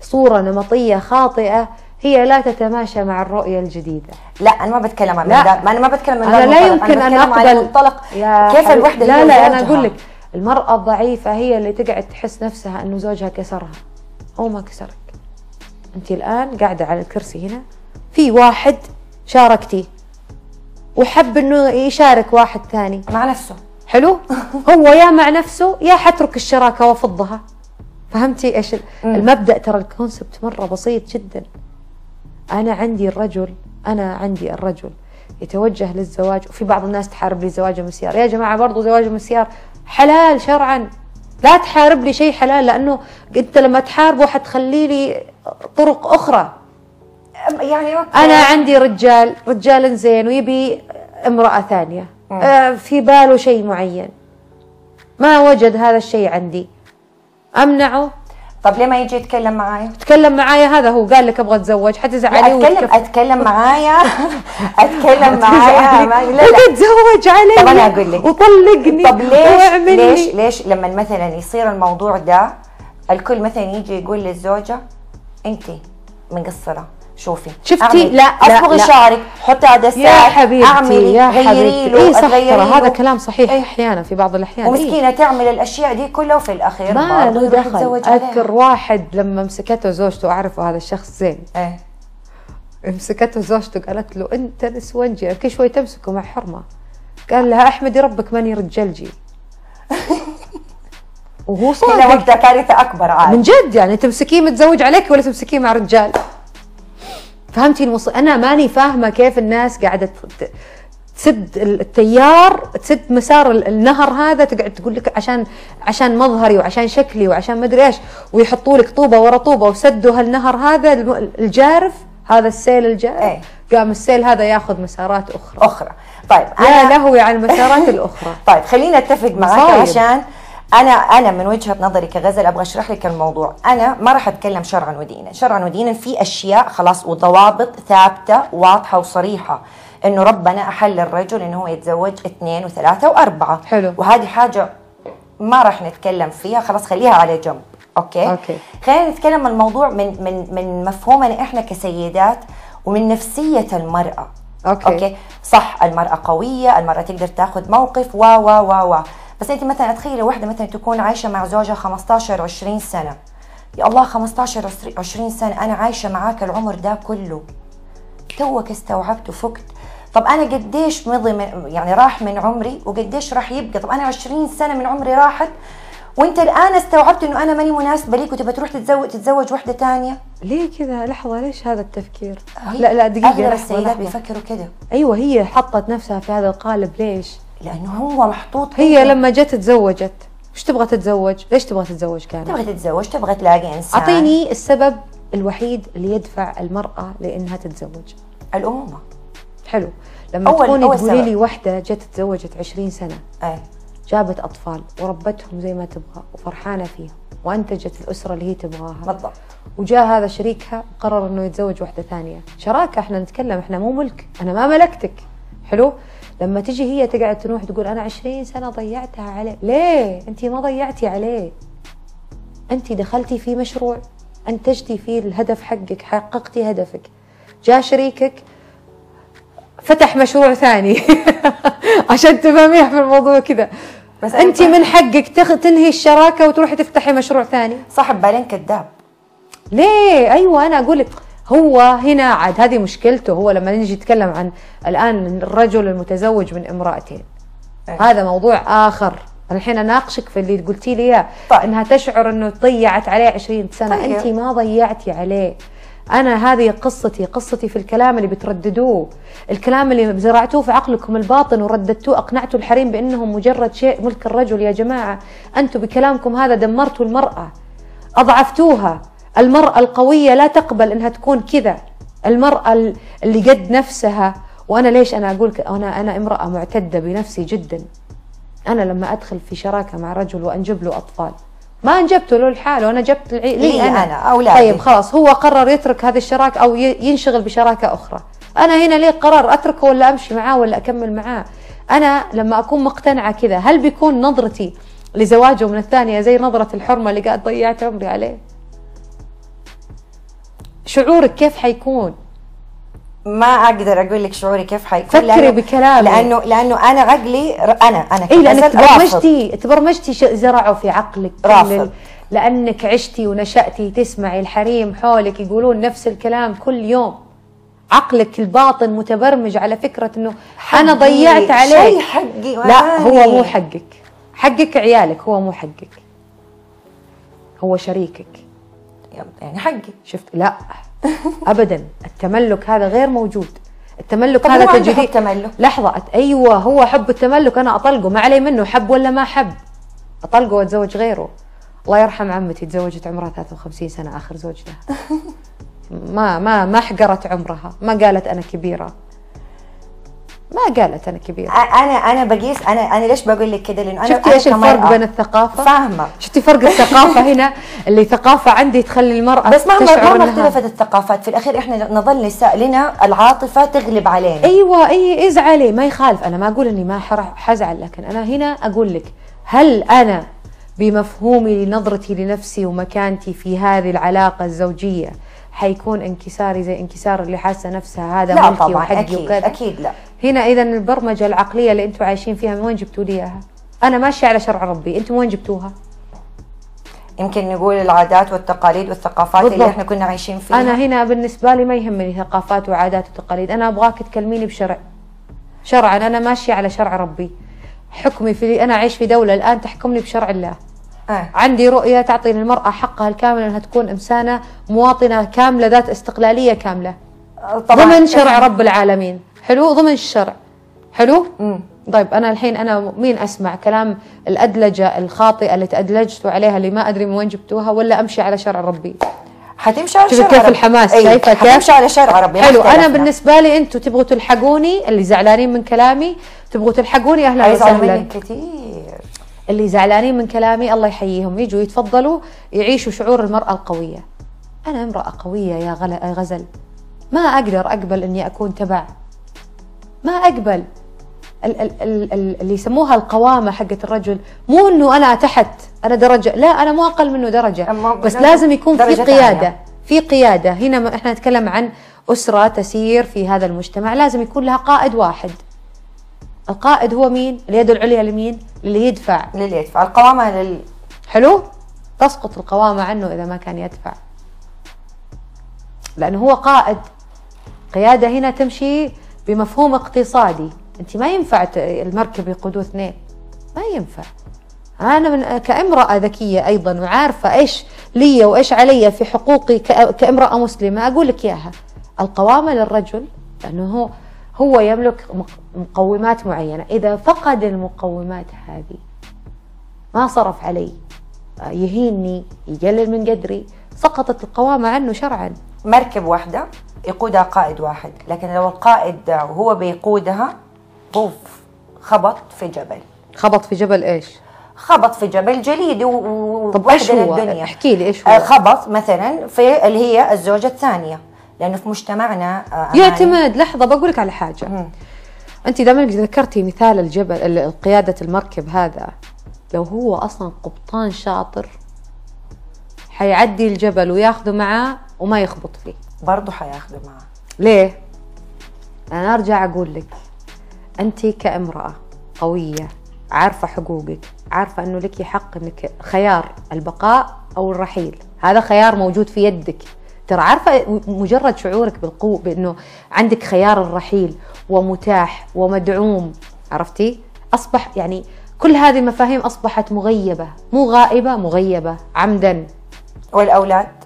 صورة نمطية خاطئة هي لا تتماشى مع الرؤية الجديدة. لا أنا ما بتكلم عن لا. ده. ما أنا ما بتكلم أنا ذا لا. يمكن بتكلم على أقبل. منطلق كيف الوحدة لا لا وزوجها. أقول لك المرأة الضعيفة هي اللي تقعد تحس نفسها إنه زوجها كسرها. هو ما كسرك. أنت الآن قاعدة على الكرسي هنا. في واحد شاركتي وحب إنه يشارك واحد ثاني. مع نفسه. حلو؟ هو يا مع نفسه يا حترك الشراكة وافضها فهمتي إيش. المبدأ؟ ترى الكونسبت مرة بسيط جدا. أنا عندي الرجل أنا عندي الرجل يتوجه للزواج وفي بعض الناس تحارب لي زواج من السيار يا جماعة برضو زواج من السيار حلال شرعا. لا تحارب لي شيء حلال لأنه أنت لما تحاربه حتخلي لي طرق أخرى. يعني. أنا عندي رجال رجال زين ويبي امرأة ثانية. في باله شيء معين. ما وجد هذا الشيء عندي. أمنعه؟ طب ليه ما يجي يتكلم معايا؟ تكلم معايا هذا هو. قال لك أبغى أتزوج حتزعلي اتكلم وتكف- أتكلم معايا؟ *laughs* أتكلم معايا؟ لا لا. وتتزوج علي. طب أنا أقول لك. وطلقني. طب ليش ليش لي. ليش لما مثلا يصير الموضوع ده الكل مثلا يجي يقول للزوجة انت مقصره شوفي شفتي؟ لا، أصبغي. شعرك حطي عدسات يا حبيبتي أعملي يا حبيبتي له اي صح ترى هذا. كلام صحيح إيه. أحيانا في بعض الأحيان إيه. ومسكينة تعمل الأشياء دي كلها وفي الأخير ما له دخل. أذكر واحد لما مسكته زوجته أعرفه هذا الشخص زين إيه مسكته زوجته قالت له أنت نسونجي كل شوي تمسكه مع حرمة قال لها أحمدي ربك ماني رجالجي *laughs* وهو صادق وقتها كارثه أكبر عاد من جد يعني تمسكيه متزوج عليك ولا تمسكيه مع رجال فهمتي المص... أنا ماني فاهمة كيف الناس قاعدة تسد التيار تسد مسار ال- النهر هذا تقعد تقول لك عشان عشان مظهري وعشان شكلي وعشان ما أدري إيش ويحطوا لك طوبة ورا طوبة وسدوا هالنهر هذا الجارف هذا السيل الجارف إيه. قام السيل هذا ياخذ مسارات أخرى أخرى طيب يا أنا لهوي على المسارات الأخرى *laughs* طيب خلينا أتفق معك. عشان أنا أنا من وجهة نظري كغزل أبغى أشرح لك الموضوع. أنا ما راح أتكلم شرعا ودينا. شرعا ودينا في أشياء خلاص وضوابط ثابتة واضحة وصريحة. إنه ربنا أحل الرجل إنه هو يتزوج اثنين وثلاثة وأربعة. حلو. وهذه حاجة ما راح نتكلم فيها. خلاص خليها على جنب. okay؟ okay. خلينا نتكلم الموضوع من من من مفهومنا إحنا كسيدات ومن نفسية المرأة. okay. okay؟ صح المرأة قوية المرأة تقدر تاخذ موقف و و و و بس انت مثلا تخيلي واحدة مثلا تكون عايشة مع زوجها 15 20 سنة. يا الله 15 20 سنة أنا عايشة معاك العمر ده كله. توك استوعبت وفكت. طب أنا قديش مضي من يعني راح من عمري وقديش راح يبقى؟ طب أنا 20 سنة من عمري راحت وأنت الآن استوعبت إنه أنا ماني مناسبة ليك وتبغى تروح تتزوج تتزوج واحدة تانية؟ ليه كذا؟ لحظة ليش هذا التفكير؟ لا لا دقيقة اغلب السيدات. بيفكروا كده. أيوه هي حطت نفسها في هذا القالب ليش؟ لأنه هو محطوط هي. لما جت تزوجت إيش تبغى تتزوج؟ ليش تبغى تتزوج كانت؟ تبغى تتزوج تبغى تلاقي إنسان أعطيني السبب الوحيد اللي يدفع المرأة لإنها تتزوج. الامومه حلو لما أول- تكوني تقولي. لي واحدة جت تزوجت 20 سنة إيه جابت أطفال وربتهم زي ما تبغى وفرحانة فيهم وأنتجت الأسرة اللي هي تبغاها بالضبط وجاء هذا شريكها وقرر إنه يتزوج واحدة ثانية شراكة إحنا نتكلم إحنا مو ملك أنا ما ملكتك حلو لما تجي هي تقعد تروح تقول أنا 20 سنة ضيعتها عليه. ليه؟ انت ما ضيعتي عليه. انت دخلتي في مشروع أنتجتي فيه الهدف حقك حققتي هدفك. جاء شريكك فتح مشروع ثاني *laughs* عشان تفهميها في الموضوع كذا بس انت من حقك تخ... تنهي الشراكة وتروحي تفتحي مشروع ثاني. صاحب بالين كذاب. ليه؟ أيوه أنا أقول لك هو هنا عاد هذه مشكلته هو لما نجي نتكلم عن الآن الرجل المتزوج من امرأتين. إيه. هذا موضوع آخر. أنا الحين أناقشك في اللي قلتي لي إياه طيب. إنها تشعر إنه ضيعت عليه 20 سنة. طيب. انت ما ضيعتي عليه. أنا هذه قصتي قصتي في الكلام اللي بترددوه. الكلام اللي زرعتوه في عقلكم الباطن ورددتوه أقنعتوا الحريم بانهم مجرد شيء ملك الرجل. يا جماعة أنتم بكلامكم هذا دمرتوا المرأة أضعفتوها. المرأة القوية لا تقبل إنها تكون كذا. المرأة ال- اللي قد نفسها وأنا ليش أنا أقول أنا أنا امرأة معتدة بنفسي جدا. أنا لما أدخل في شراكة مع رجل وأنجب له أطفال ما أنجبته له لحاله أنا جبت. لي لي أنا, أنا، أولادي. طيب خلاص هو قرر يترك هذه الشراكة أو ينشغل بشراكة أخرى. أنا هنا ليه قرار أتركه ولا أمشي معاه ولا أكمل معاه؟ أنا لما أكون مقتنعة كذا هل بيكون نظرتي لزواجه من الثانية زي نظرة الحرمة اللي قاعد ضيعت عمري عليه؟ شعورك كيف حيكون ما أقدر أقول لك شعوري كيف حيكون فكري لأنه- بكلامي. لأنه لأنه أنا عقلي أنا أنا اي لأنك. تبرمجتي تبرمجتي زرعوا في عقلك رافض. لأنك عشتي ونشأتي تسمعي الحريم حولك يقولون نفس الكلام كل يوم عقلك الباطن متبرمج على فكرة إنه أنا ضيعت عليك شيء حقي لا هو. مو حقك حقك عيالك هو مو حقك هو شريكك يعني حقي. شفت؟ لا. ابدا. التملك هذا غير موجود. التملك هذا حب تملك. لحظة. أيوه هو حب التملك. أنا أطلقه. ما علي منه حب ولا ما حب. أطلقه وأتزوج غيره. الله يرحم عمتي. تزوجت عمرها 53 سنة. آخر زوج لها *laughs* ما ما ما حقرت عمرها. ما قالت أنا كبيرة. ما قالت أنا كبيرة. أنا أنا بقيس أنا أنا ليش بقول لك كده؟ لأنه أنا شفتي إيش الفرق بين الثقافة؟ فاهمة. شفتي فرق الثقافة هنا؟ اللي ثقافة عندي تخلي المرأة بس مهما مهما اختلفت الثقافات في الأخير إحنا نظل نساء لنا العاطفة تغلب علينا. أيوه أي ازعلي ما يخالف. أنا ما أقول إني ما حزعل لكن أنا هنا أقول لك هل أنا بمفهومي لنظرتي لنفسي ومكانتي في هذه العلاقة الزوجية حيكون انكساري زي انكسار اللي حاسة نفسها؟ هذا لا ملكي طبعا وحقي أكيد وكذا. أكيد لا. هنا اذا البرمجة العقلية اللي أنتم عايشين فيها من وين جبتوا لي إياها؟ أنا ماشية على شرع ربي، أنتم وين جبتوها؟ يمكن نقول العادات والتقاليد والثقافات اللي بالضبط. إحنا كنا عايشين فيها أنا هنا بالنسبة لي ما يهمني ثقافات وعادات وتقاليد، أنا أبغاك تكلميني بشرع. شرعا أنا ماشية على شرع ربي. حكمي في أنا أعيش في دولة الآن تحكمني بشرع الله. آه. عندي رؤية تعطي للمرأة حقها الكامل أنها تكون إنسانة مواطنة كاملة ذات استقلالية كاملة. طبعا ضمن شرع رب العالمين حلو ضمن الشرع. حلو؟ مم. طيب أنا الحين أنا مين أسمع؟ كلام الأدلجة الخاطئة اللي تادلجتوا عليها اللي ما أدري من وين جبتوها ولا أمشي على شرع ربي؟ حتمشي على شرع كيف. الحماس، أي، شايفة كيف؟ حتمشي على شرع ربي. حلو أنا. بالنسبة لي أنتم تبغوا تلحقوني اللي زعلانين من كلامي تبغوا تلحقوني أهلا وسهلا. كثير اللي زعلانين من كلامي الله يحييهم. يجوا يتفضلوا يعيشوا شعور المرأة القوية. أنا امرأة قوية يا غزل. ما أقدر أقبل أني أكون تبع ما أقبل. ال- ال- ال- ال- اللي يسموها القوامة حقت الرجل مو أنه أنا تحت أنا درجة لا أنا مو أقل منه درجة. أما بس لازم يكون في ثانية. في قيادة. هنا ما- إحنا نتكلم عن أسرة تسير في هذا المجتمع. لازم يكون لها قائد واحد. القائد هو مين؟ اليد العليا لمين؟ اللي يدفع. للي يدفع. القوامة لل حلو؟ تسقط القوامة عنه إذا ما كان يدفع. لأنه هو قائد. قيادة هنا تمشي بمفهوم اقتصادي. أنت ما ينفع المركب يقودوه اثنين. ما ينفع. أنا من كامرأة ذكية أيضا وعارفة إيش لي وإيش علي في حقوقي ك- كامرأة مسلمة أقول لك إياها. القوامة للرجل لأنه هو هو يملك مق- مقومات معينة. إذا فقد المقومات هذه ما صرف علي. يهيني يقلل من قدري. سقطت القوامة عنه شرعا. مركب واحدة يقودها قائد واحد لكن لو القائد وهو بيقودها بوف خبط في جبل خبط في جبل إيش؟ خبط في جبل جليدي و- طب إيش هو؟ الدنيا احكي لي إيش آه، هو؟ خبط مثلا في اللي هي الزوجة الثانية لأنه في مجتمعنا آه،. يعتمد لحظة بقول لك على حاجة. أنت دائما ذكرتي مثال الجبل ال- قيادة المركب هذا لو هو أصلا قبطان شاطر حيعدي الجبل وياخذه معاه وما يخبط فيه برضه حياخذوا معه. ليه؟ أنا أرجع أقول لك أنت كامرأة قوية عارفة حقوقك عارفة أنه لك حق أنك خيار البقاء أو الرحيل. هذا خيار موجود في يدك. ترى عارفة مجرد شعورك بالقوة بأنه عندك خيار الرحيل ومتاح ومدعوم عرفتي؟ أصبح يعني كل هذه المفاهيم أصبحت مغيبة مو غائبة مغيبة عمدا. والأولاد؟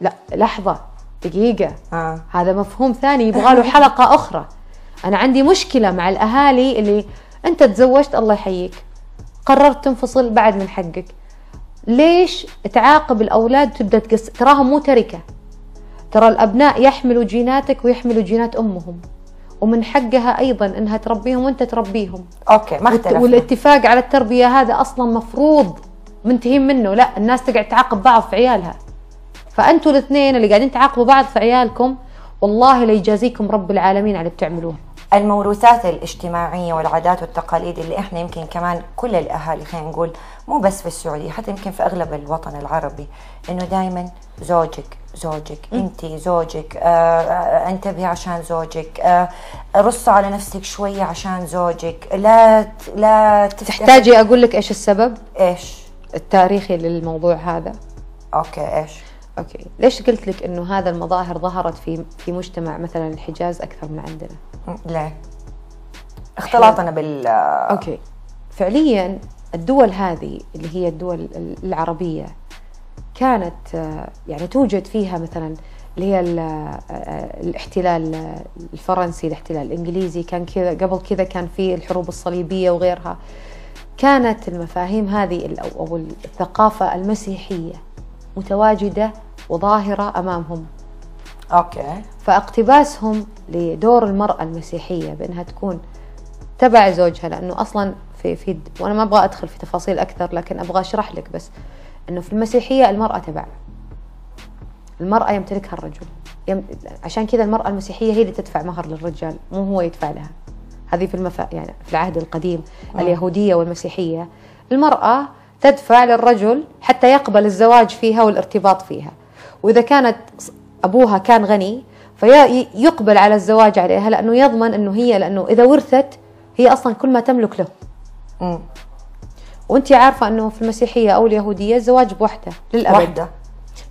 لا لحظة دقيقة. آه. هذا مفهوم ثاني يبغى له حلقة أخرى. أنا عندي مشكلة مع الأهالي اللي أنت تزوجت الله يحييك. قررت تنفصل بعد من حقك. ليش تعاقب الأولاد تبدأ تقص؟ تراهم مو تركة. ترى الأبناء يحملوا جيناتك ويحملوا جينات أمهم. ومن حقها أيضا أنها تربيهم وأنت تربيهم. أوكي ما اختلفنا. والاتفاق على التربية هذا أصلا مفروض منتهين منه. لا الناس تقعد تعاقب بعض في عيالها. فأنتوا الاثنين اللي قاعدين تعاقبوا بعض في عيالكم والله ليجازيكم رب العالمين على اللي بتعملوه. الموروثات الاجتماعية والعادات والتقاليد اللي إحنا يمكن كمان كل الأهالي خلينا نقول مو بس في السعودية حتى يمكن في أغلب الوطن العربي إنه دائما زوجك زوجك انت زوجك آه آه، انتبهي عشان زوجك آه رص على نفسك شوية عشان زوجك لا لا تحتاجي أقول لك إيش السبب؟ إيش؟ التاريخي للموضوع هذا. okay إيش؟ okay. ليش قلت لك إنه هذا المظاهر ظهرت في في مجتمع مثلا الحجاز أكثر من عندنا؟ ليه اختلاطنا بال آه، okay. فعليا الدول هذه اللي هي الدول العربية كانت آه، يعني توجد فيها مثلا اللي هي ال- آه، الاحتلال الفرنسي الاحتلال الإنجليزي كان كذا قبل كذا كان في الحروب الصليبية وغيرها. كانت المفاهيم هذه أو الثقافة المسيحية متواجدة وظاهرة أمامهم. أوكي. فاقتباسهم لدور المرأة المسيحية بأنها تكون تبع زوجها لأنه أصلا في في وأنا ما أبغى أدخل في تفاصيل أكثر لكن أبغى أشرح لك بس أنه في المسيحية المرأة تبع. المرأة يمتلكها الرجل. يم... عشان كذا المرأة المسيحية هي اللي تدفع مهر للرجال مو هو يدفع لها. هذه في المفا... يعني في العهد القديم اليهودية والمسيحية. المرأة تدفع للرجل حتى يقبل الزواج فيها والارتباط فيها. وإذا كانت أبوها كان غني فيقبل على الزواج عليها لأنه يضمن إنه هي لأنه إذا ورثت هي أصلا كل ما تملك له. وأنت عارفة إنه في المسيحية أو اليهودية الزواج بوحدة للأبد. وحده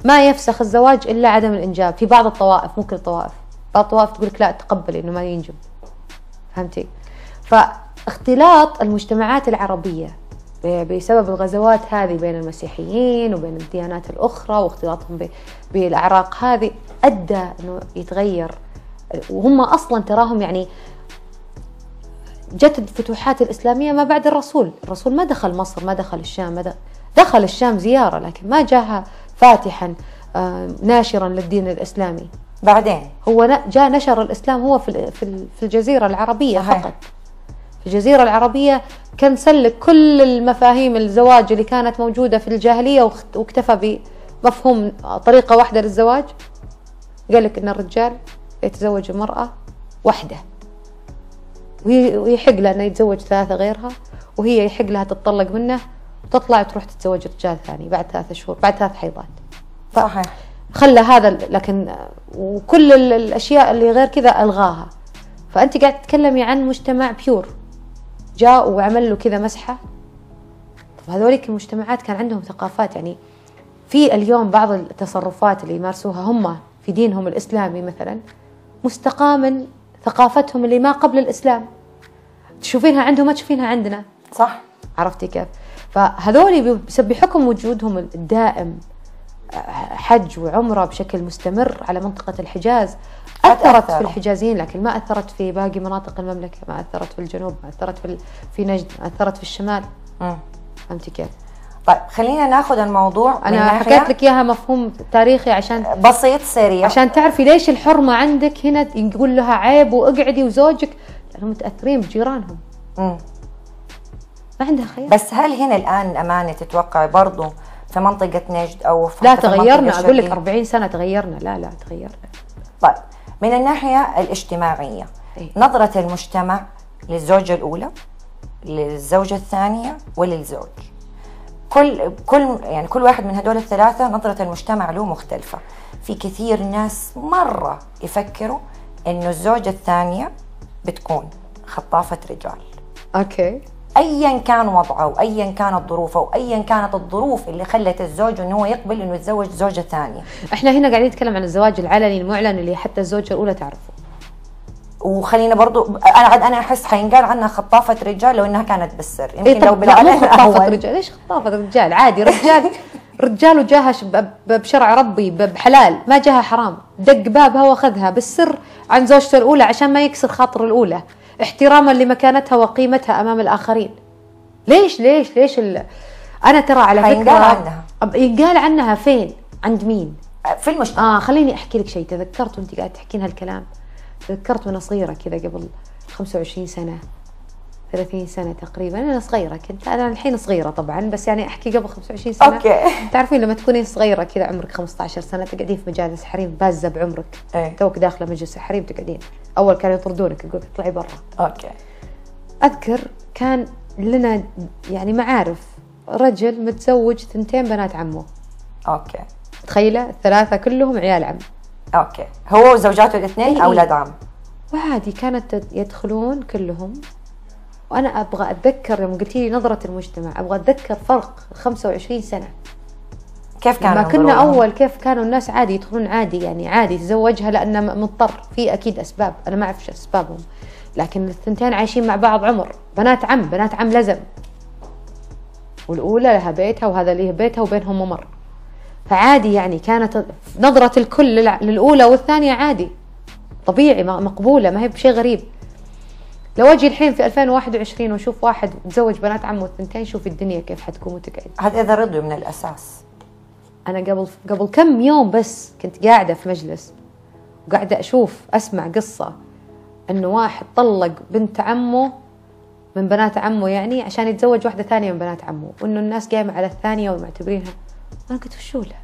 ما يفسخ الزواج إلا عدم الإنجاب. في بعض الطوائف مو كل الطوائف. بعض الطوائف تقول لك لا تقبلي إنه ما ينجب. فهمتي؟ فاختلاط المجتمعات العربية ب- بسبب الغزوات هذه بين المسيحيين وبين الديانات الأخرى واختلاطهم ب- بالاعراق هذه أدى إنه يتغير. وهم أصلا تراهم يعني جت الفتوحات الإسلامية ما بعد الرسول. الرسول ما دخل مصر ما دخل الشام ما دخل, دخل الشام زيارة لكن ما جاها فاتحا آه، ناشرا للدين الإسلامي. بعدين؟ هو جاء نشر الإسلام هو في ال- في ال- في الجزيرة العربية. فقط. الجزيرة العربية كان سلك كل المفاهيم الزواج اللي كانت موجودة في الجاهلية واكتفى بمفهوم طريقة واحدة للزواج. قال لك إن الرجال يتزوج المرأة واحدة ويحق له إنه يتزوج ثلاثة غيرها وهي يحق لها تتطلق منه وتطلع تروح تتزوج رجال ثاني بعد ثلاثة شهور بعد ثلاث حيضات. صحيح. خلى هذا لكن وكل ال- الأشياء اللي غير كذا ألغاها. فأنت قاعد تتكلمي عن مجتمع بيور جاء وعمل له كذا مسحة. طب هذوليك المجتمعات كان عندهم ثقافات يعني في اليوم بعض التصرفات اللي يمارسوها هم في دينهم الإسلامي مثلا مستقاه من ثقافتهم اللي ما قبل الإسلام. تشوفينها عندهم ما تشوفينها عندنا. صح. عرفتي كيف؟ فهذول بحكم وجودهم الدائم. حج وعمرة بشكل مستمر على منطقة الحجاز أثرت في. الحجازيين لكن ما أثرت في باقي مناطق المملكة ما أثرت في الجنوب ما أثرت في, في نجد ما أثرت في الشمال. فهمتي كيف؟ طيب خلينا ناخذ الموضوع ناحية حكيت لك إياها مفهوم تاريخي عشان بسيط سريع عشان تعرفي ليش الحرمة عندك هنا يقول لها عيب واقعدي وزوجك لأنهم متأثرين بجيرانهم مم. ما عندها خيار بس هل هنا الآن امانه تتوقعي برضو في منطقة نجد أو في لا تغيرنا. أقول لك الشرقية؟ 40 سنة تغيرنا. لا لا تغيرنا. طيب. من الناحية الاجتماعية إيه. نظرة المجتمع للزوجة الأولى للزوجة الثانية وللزوج. كل كل يعني كل واحد من هدول الثلاثة نظرة المجتمع له مختلفة. في كثير ناس مرة يفكروا إنه الزوجة الثانية بتكون خطافة رجال. أوكي. ايا كان وضعه وايا كانت ظروفه وايا كانت الظروف اللي خلت الزوج إنه هو يقبل إنه يتزوج زوجة ثانية. إحنا هنا قاعدين نتكلم عن الزواج العلني المعلن اللي حتى الزوجة الأولى تعرفه. وخلينا برضو أنا عاد أنا أحس حينقال عنها خطافة رجال لو إنها كانت بالسر. يمكن إيه لو بالعلن خطافة أول. رجال؟ ليش خطافة رجال؟ عادي رجال *laughs* رجال وجاها بشرع ربي بحلال ما جاها حرام. دق بابها وأخذها بالسر عن زوجته الأولى عشان ما يكسر خاطر الأولى. احتراما لمكانتها وقيمتها أمام الآخرين. ليش ليش ليش ال... أنا ترى على حينقال فكرة عنها. ينقال عنها فين؟ عند مين؟ في المجتمع. آه خليني أحكي لك شيء. تذكرت وأنت قاعد تحكين هالكلام؟ تذكرت وأنا صغيرة كذا قبل 25 سنة 30 سنة تقريبا. أنا صغيرة كنت. أنا الحين صغيرة طبعا بس يعني أحكي قبل 25 سنة. أوكي. *laughs* تعرفين لما تكونين صغيرة كذا عمرك 15 سنة تقعدين في مجالس حريم بازه بعمرك. إيه. توك داخله مجلس حريم تقعدين. أول كانوا يطردونك يقولك اطلعي برا. okay. أذكر كان لنا يعني معارف. رجل متزوج ثنتين بنات عمه. okay. تخيله؟ الثلاثة كلهم عيال عم. okay. هو وزوجاته الاثنين إيه. أولاد عم. وعادي كانت يدخلون كلهم. وأنا أبغى أتذكر يوم قلتي لي نظرة المجتمع أبغى أتذكر فرق 25 سنة. كيف كان لما كنا أول كيف كانوا الناس عادي يدخلون عادي يعني عادي يتزوجها لأنه مضطر. في أكيد أسباب. أنا ما أعرف أسبابهم. لكن الثنتين عايشين مع بعض عمر. بنات عم بنات عم لزم. والأولى لها بيتها وهذا ليه بيتها وبينهم ممر. فعادي يعني كانت نظرة الكل للأولى والثانية عادي. طبيعي مقبولة ما هي بشيء غريب. لو أجي الحين في 2021 وأشوف واحد متزوج بنات عمه الثنتين شوف الدنيا كيف حتكون وتقعد. هذا إذا رضوا من الأساس. أنا قبل قبل كم يوم بس كنت قاعدة في مجلس وقاعدة أشوف أسمع قصة إنه واحد طلق بنت عمه من بنات عمه يعني عشان يتزوج واحدة ثانية من بنات عمه وإنه الناس قايمة على الثانية ومعتبرينها. أنا قلت وشو له؟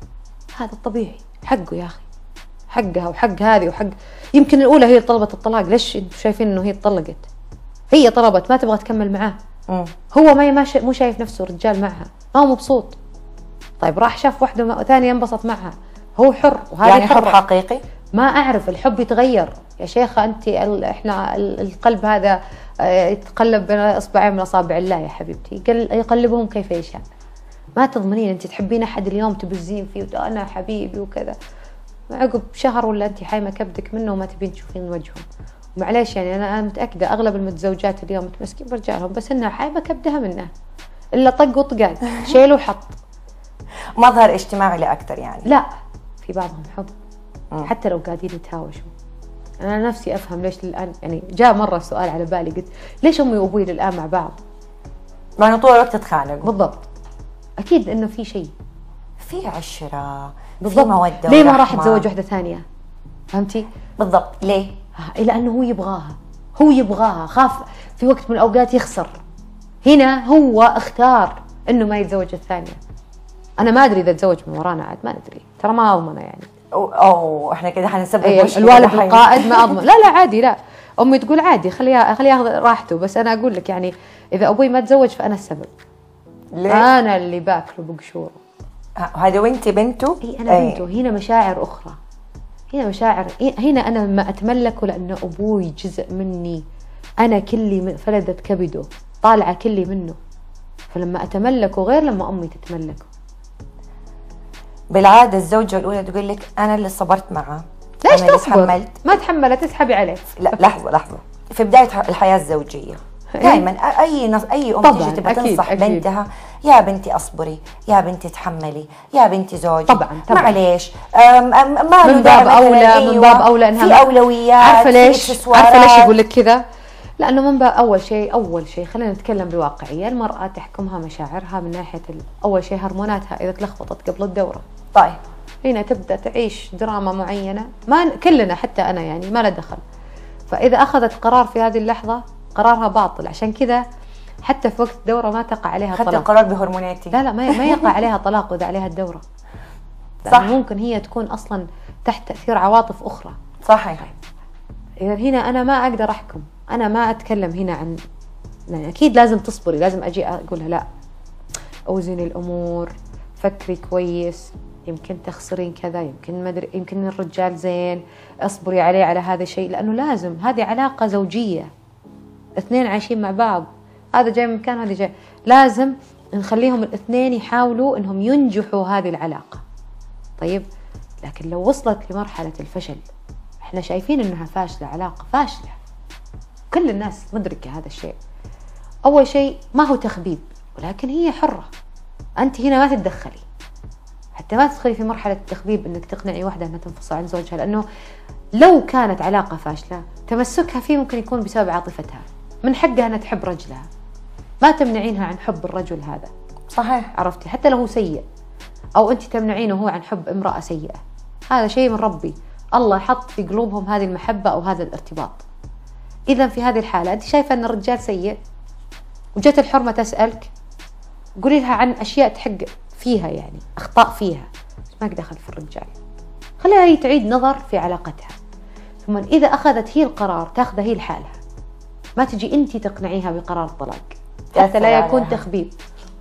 هذا الطبيعي حقه يا أخي حقها وحق هذه وحق يمكن الأولى هي اللي طلبت الطلاق ليش أنتم شايفين إنه هي طلقت؟ هي طلبت ما تبغى تكمل معاه. مم. هو ما مو شايف نفسه رجال معها ما هو مبسوط. طيب راح شاف واحدة ثانية انبسط معها. هو حر وهذه يعني حرة. حقيقي؟ ما أعرف الحب يتغير. يا شيخة أنت ال- إحنا ال- القلب هذا آه، يتقلب بين أصبعين من أصابع الله يا حبيبتي. يقل- يقلبهم كيف يشاء. ما تضمنين أنت تحبين أحد اليوم تبزين فيه وت- أنا حبيبي وكذا. عقب شهر ولا أنت حايمة كبدك منه وما تبين تشوفين وجههم معليش يعني أنا أنا متأكدة أغلب المتزوجات اليوم متمسكين برجالهم بس إنها حايمة كبدها منه. إلا طق وطقان *laughs* شيل وحط. مظهر اجتماعي لا أكثر يعني. لا في بعضهم حب. حتى لو قاعدين يتهاوشوا. أنا نفسي أفهم ليش الآن يعني جاء مرة سؤال على بالي قلت ليش أمي وأبوي الان مع بعض؟ لأنه طول الوقت تتخانقوا. بالضبط. أكيد انه في شيء. في عشرة في بالضبط. مودة ليه ما راح. يتزوج واحدة ثانية؟ فهمتي؟ بالضبط. ليه؟ آه، لأنه هو يبغاها. هو يبغاها. خاف في وقت من الأوقات يخسر. هنا هو اختار إنه ما يتزوج الثانية. أنا ما أدري إذا تزوج من ورانا عاد ما ندري. ترى ما أضمنه يعني. أو, أو إحنا كده حنسبب أي مشكلة الوالد دحين. القائد ما أضمن. *laughs* لا لا عادي لا. أمي تقول عادي خليها خليها ياخذ راحته. بس أنا أقول لك يعني إذا أبوي ما تزوج فأنا السبب. ليه؟ أنا اللي باكله بقشوره هذا وانت بنته؟ إي أنا بنته. هنا مشاعر أخرى. هنا مشاعر. هنا أنا ما اتملكه لأنه أبوي جزء مني. أنا كلي من فلذة كبده. طالعة كلي منه. فلما أتملكه غير لما أمي تتملكه. بالعادة الزوجة الأولى تقول لك أنا اللي صبرت معاه. ليش اللي تصبر؟ تحملت. ما تحملت تسحبي عليه. لا لحظة لحظة. في بداية الحياة الزوجية. دائما أي نص أي أم تيجي تبغى تنصح أكيد. بنتها يا بنتي أصبري يا بنتي تحملي يا بنتي زوجي. طبعاً، طبعاً. معليش. ما من باب اولى من أيوة، باب اولى إنها في أولويات عارفة ليش. عارفة ليش يقول لك كذا؟ لأنه من باب أول شيء أول شيء خلينا نتكلم بواقعيه المرأة تحكمها مشاعرها من ناحية أول شيء هرموناتها إذا تلخبطت قبل الدورة. طيب هنا تبدأ تعيش دراما معينة ما كلنا حتى أنا يعني ما له دخل. فإذا أخذت قرار في هذه اللحظة قرارها باطل. عشان كذا حتى في وقت الدورة ما تقع عليها أخذت طلاق. القرار بهرموناتي. لا لا ما ما يقع *laughs* عليها طلاق واذا عليها الدورة. صح. ممكن هي تكون أصلا تحت تأثير عواطف أخرى. صحيح. اذا هنا أنا ما أقدر أحكم. أنا ما أتكلم هنا عن يعني أكيد لازم تصبري لازم أجي اقولها لا أوزني الأمور فكري كويس يمكن تخسرين كذا يمكن ما أدري يمكن الرجال زين اصبري عليه على هذا الشيء لأنه لازم. هذه علاقة زوجية. اثنين عايشين مع بعض. هذا جاي من مكان هذا جاي. لازم نخليهم الاثنين يحاولوا إنهم ينجحوا هذه العلاقة. طيب لكن لو وصلت لمرحلة الفشل إحنا شايفين إنها فاشلة علاقة فاشلة. كل الناس مدركه هذا الشيء. أول شيء ما هو تخبيب ولكن هي حرة. أنت هنا ما تتدخلي. حتى ما تدخلي في مرحلة التخبيب إنك تقنعي واحدة أنها تنفصل عن زوجها لأنه لو كانت علاقة فاشلة تمسكها فيه ممكن يكون بسبب عاطفتها. من حقها أنها تحب رجلها. ما تمنعينها عن حب الرجل هذا. صحيح. عرفتي؟ حتى لو هو سيء. أو أنت تمنعينه هو عن حب امرأة سيئة. هذا شيء من ربي. الله حط في قلوبهم هذه المحبة أو هذا الارتباط. اذا في هذه الحالة أنت شايفة أن الرجال سيء؟ وجت الحرمة تسألك؟ قولي لها عن أشياء تحق فيها يعني أخطاء فيها. ما دخل في الرجال. خليها هي تعيد نظر في علاقتها. ثم إذا أخذت هي القرار تاخذه هي لحالها. ما تجي أنت تقنعيها بقرار الطلاق حتى لا يكون. تخبيب.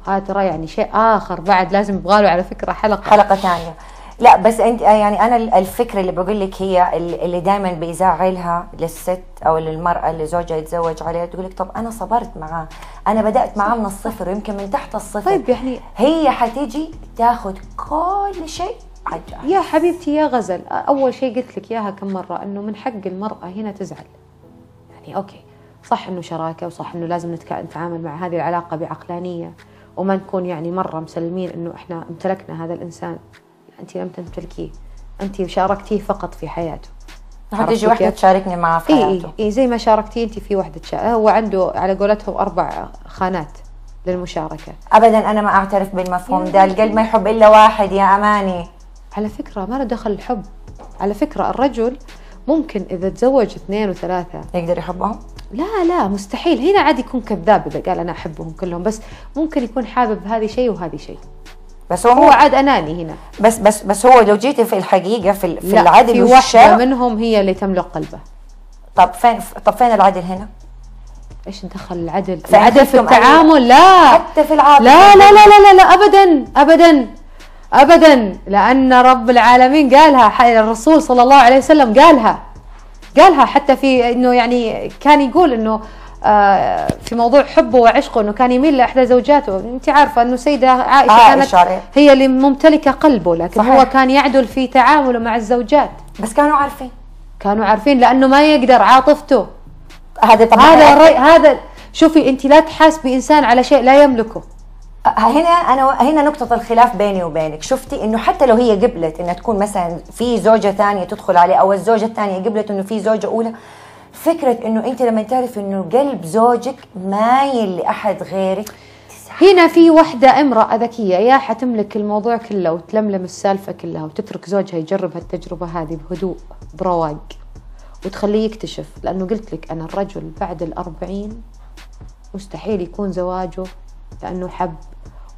هذا ترى يعني شيء آخر بعد لازم يبغى له على فكرة حلقة. حلقة ثانية. لا بس أنت يعني أنا الفكرة اللي بقول لك هي اللي دائما بيزعلها للست أو للمرأة اللي زوجها يتزوج عليها تقول لك طب أنا صبرت معاه أنا بدأت معاه من الصفر ويمكن من تحت الصفر. طيب يعني هي حتيجي تاخذ كل شيء حاجة يا حبيبتي يا غزل أول شيء قلت لك إياها كم مرة؟ إنه من حق المرأة هنا تزعل. يعني أوكي صح إنه شراكة وصح إنه لازم نتعامل مع هذه العلاقة بعقلانية وما نكون يعني مرة مسلمين إنه إحنا امتلكنا هذا الإنسان. أنت لم تمتلكيه أنت شاركتيه فقط في حياته. عرفتي واحدة كيف؟ تشاركني معاه في حياته إي إي زي ما شاركتي أنت في وحدة شا... هو عنده على قولتهم أربع خانات للمشاركة. ابدا أنا ما أعترف بالمفهوم ده. القلب ما يحب إلا واحد يا أماني. على فكرة ما له دخل الحب. على فكرة الرجل ممكن إذا تزوج اثنين وثلاثة يقدر يحبهم؟ لا لا مستحيل. هنا عاد يكون كذاب إذا قال أنا أحبهم كلهم بس ممكن يكون حابب هذه شيء وهذه شيء. بس هو, هو عاد أناني هنا. بس بس بس هو لو جيتي في الحقيقة في, في العدل في واحدة منهم هي اللي تملك قلبه. طب فين طب فين العدل هنا؟ إيش دخل العدل؟ العدل في التعامل لا. حتى في العاطفة. لا لا لا لا لا, ابدا ابدا ابدا. لأن رب العالمين قالها الرسول صلى الله عليه وسلم قالها قالها حتى في إنه يعني كان يقول إنه في موضوع حبه وعشقه إنه كان يميل لأحدى زوجاته. انت عارفة إنه سيدة عائشة, عائشة كانت هي اللي ممتلكة قلبه لكن صحيح. هو كان يعدل في تعامله مع الزوجات. بس كانوا عارفين. كانوا عارفين لأنه ما يقدر عاطفته. هذا طبعا هذا الري هذا شوفي انت لا تحاسبي انسان على شيء لا يملكه. هنا أنا هنا نقطة الخلاف بيني وبينك، شفتي إنه حتى لو هي قبلت إنها تكون مثلا في زوجة ثانية تدخل عليه أو الزوجة الثانية قبلت إنه في زوجة أولى فكرة إنه أنت لما تعرف إنه قلب زوجك مايل لأحد غيرك هنا في وحدة امرأة ذكية. يا حتملك الموضوع كله وتلملم السالفة كلها وتترك زوجها يجرب هالتجربة هذه بهدوء برواق. وتخليه يكتشف لأنه قلت لك أنا الرجل بعد الأربعين مستحيل يكون زواجه لأنه حب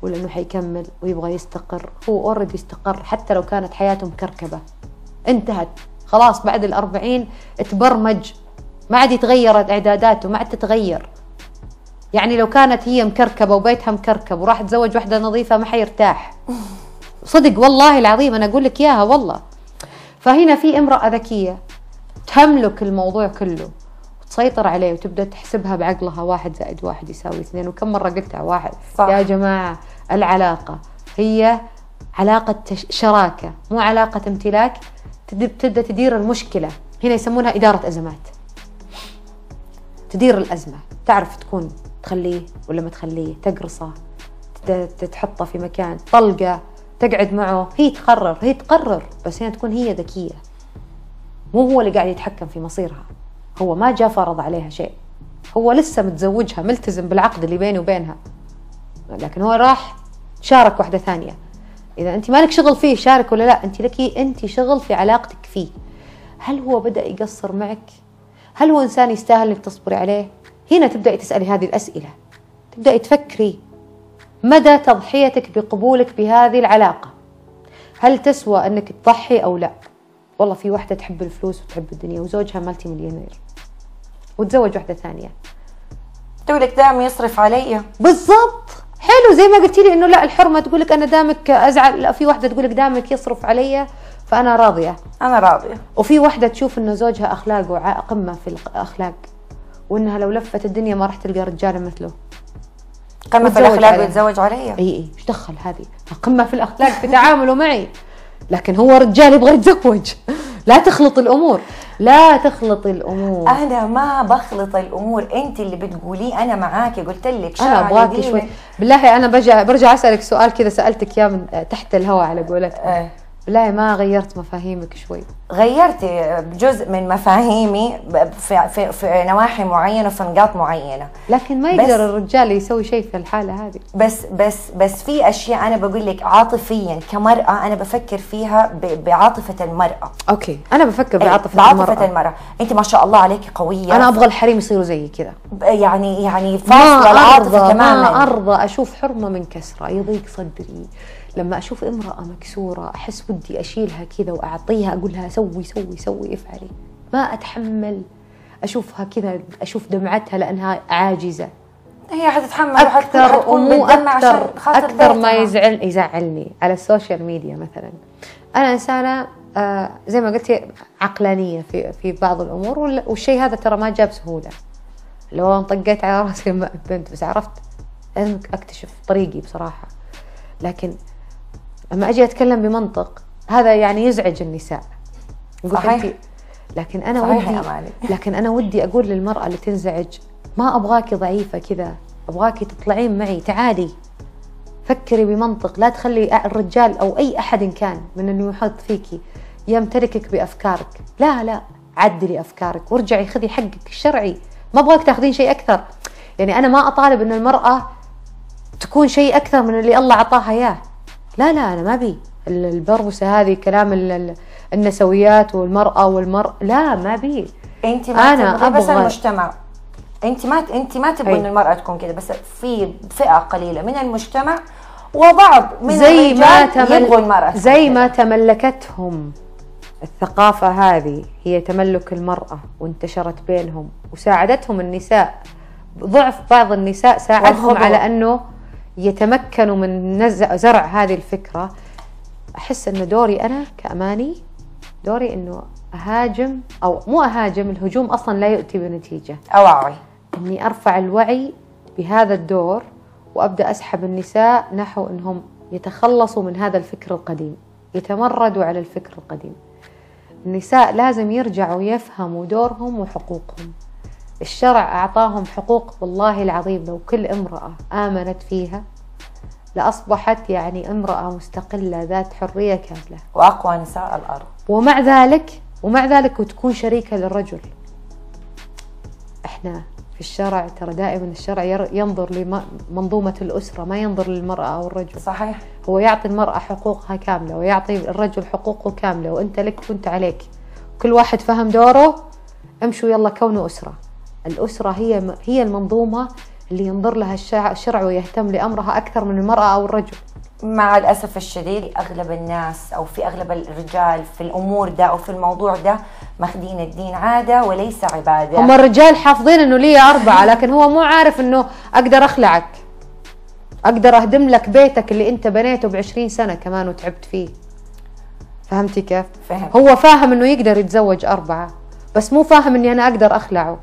ولأنه حيكمل ويبغى يستقر. هو اوريدي استقر حتى لو كانت حياته مكركبة. انتهت. خلاص بعد الأربعين تبرمج ما عاد يتغيرت إعداداته ما عاد تتغير. يعني لو كانت هي مكركبة وبيتها مكركب وراح تزوج واحدة نظيفة ما حيرتاح. *laughs* صدق والله العظيم أنا أقول لك إياها والله. فهنا في امرأة ذكية تملك الموضوع كله تسيطر عليه وتبدأ تحسبها بعقلها واحد زائد واحد يساوي اثنين. وكم مرة قلتها؟ واحد. صح. يا جماعة العلاقة هي علاقة شراكة مو علاقة امتلاك. تبدأ تدير المشكلة. هنا يسمونها إدارة أزمات. تدير الأزمة. تعرف تكون تخليه ولا ما تخليه تقرصه تحطه في مكان طلقه تقعد معه. هي تقرر هي تقرر بس هنا تكون هي ذكية. مو هو اللي قاعد يتحكم في مصيرها. هو ما جاء فرض عليها شيء. هو لسه متزوجها ملتزم بالعقد اللي بينه وبينها. لكن هو راح شارك واحدة ثانية. إذا أنت مالك شغل فيه شارك ولا لا أنت لك أنت شغل في علاقتك فيه. هل هو بدأ يقصر معك؟ هل هو إنسان يستاهل أنك تصبري عليه؟ هنا تبدأي تسألي هذه الأسئلة. تبدأي تفكري مدى تضحيتك بقبولك بهذه العلاقة؟ هل تسوى أنك تضحي أو لا؟ والله في واحدة تحب الفلوس وتحب الدنيا وزوجها مالتي مليونير. وتزوج واحدة ثانية. تقول لك دائما يصرف علي. بالضبط. حلو زي ما قلتي لي إنه لا الحرمة تقول لك أنا دامك أزعل لا في واحدة تقول لك دامك يصرف علي فأنا راضية. أنا راضية. وفي واحدة تشوف إنه زوجها اخلاقه قمه في الاخلاق وإنها لو لفت الدنيا ما راح تلقى رجاله مثله. قمه في الأخلاق ويتزوج علي إي إي إيش دخل هذه؟ قمه في الأخلاق في تعامله معي. لكن هو رجال يبغى يتزوج. لا تخلط الأمور. لا تخلط الأمور. أنا ما بخلط الأمور. أنت اللي بتقوليه أنا معاكي. قلت لك أنا أبغاكي شوي. بالله أنا برجع برجع أسألك سؤال كذا سألتك اياه من تحت الهواء على قولتك بالله ما غيرت مفاهيمك شوي. غيرت جزء من مفاهيمي في, في, في نواحي معينة وفي نقاط معينة. لكن ما يقدر الرجال يسوي شيء في الحالة هذه. بس بس بس في أشياء أنا بقول لك عاطفيا كمرأة أنا بفكر فيها بعاطفة المرأة. أوكي. أنا بفكر إيه، بعاطفة, بعاطفة المرأة. بعاطفه المرأة. أنت ما شاء الله عليك قوية. أنا أبغى الحريم يصيروا زي كذا. يعني يعني فاصلة العاطفة تماما ما أرضى أشوف حرمة من كسرة. يضيق صدري. لما أشوف امرأة مكسورة أحس ودي أشيلها كذا وأعطيها أقول لها سوي سوي سوي افعلي. ما أتحمل أشوفها كذا أشوف دمعتها لأنها عاجزة. هي حتتحمل أكثر ومو أكثر أكثر ما يزعل يزعلني على ال social media مثلا. أنا إنسانة آه زي ما قلتي عقلانية في في بعض الأمور والشيء هذا ترى ما جاء بسهوله لو انطقيت على راسي بنت بس عرفت؟ لازم أكتشف طريقي بصراحة. لكن لما أجي أتكلم بمنطق هذا يعني يزعج النساء. صحيح. لكن أنا صحيح ودي *laughs* لكن أنا ودي أقول للمرأة اللي تنزعج ما ابغاكي ضعيفة كذا ابغاكي تطلعين معي تعالي. فكري بمنطق لا تخلي الرجال أو أي أحد إن كان من إنه يحط فيكي يمتلكك بأفكارك. لا لا عدلي أفكارك وارجعي خذي حقك الشرعي. ما أبغاك تاخذين شيء أكثر. يعني أنا ما أطالب إن المرأة تكون شيء أكثر من اللي الله أعطاها إياه. لا لا أنا ما أبي. البربسه هذه كلام النسويات والمرأة والمرء لا ما أبي. انت ما أنا أبغى بس المجتمع. انت ما انت ما تبغي إن المرأة تكون كذا بس في فئة قليلة من المجتمع وبعض من زي ما تمل... يبغوا المرأة. زي ما تملكتهم. الثقافة هذه هي تملك المرأة وانتشرت بينهم وساعدتهم النساء. ضعف بعض النساء ساعدهم على أنه يتمكنوا من نزع زرع هذه الفكرة. أحس انه دوري أنا كأماني دوري إنه أهاجم أو مو أهاجم الهجوم أصلا لا يؤتي بنتيجة. اوعي إني أرفع الوعي بهذا الدور وأبدأ أسحب النساء نحو إنهم يتخلصوا من هذا الفكر القديم يتمردوا على الفكر القديم. النساء لازم يرجعوا يفهموا دورهم وحقوقهم. الشرع أعطاهم حقوق والله العظيم لو كل امرأة آمنت فيها لأصبحت يعني امرأة مستقلة ذات حرية كاملة. وأقوى نساء الأرض. ومع ذلك ومع ذلك وتكون شريكة للرجل. إحنا في الشرع ترى دائما الشرع ينظر لمنظومة الأسرة ما ينظر للمرأة أو الرجل. صحيح. هو يعطي المرأة حقوقها كاملة ويعطي الرجل حقوقه كاملة وأنت لك وأنت عليك. كل واحد فهم دوره امشوا يلا كونوا أسرة. الأسرة هي هي المنظومة اللي ينظر لها الشرع ويهتم لأمرها أكثر من المرأة أو الرجل. مع الأسف الشديد أغلب الناس أو في أغلب الرجال في الأمور ده أو في الموضوع ده ماخذين الدين عادة وليس عبادة. هم الرجال حافظين إنه لي أربعة لكن هو مو عارف إنه أقدر أخلعك. أقدر أهدم لك بيتك اللي أنت بنيته بعشرين سنة كمان وتعبت فيه. فهمتي كيف؟ فهم. هو فاهم إنه يقدر يتزوج أربعة بس مو فاهم إني أنا أقدر أخلعه.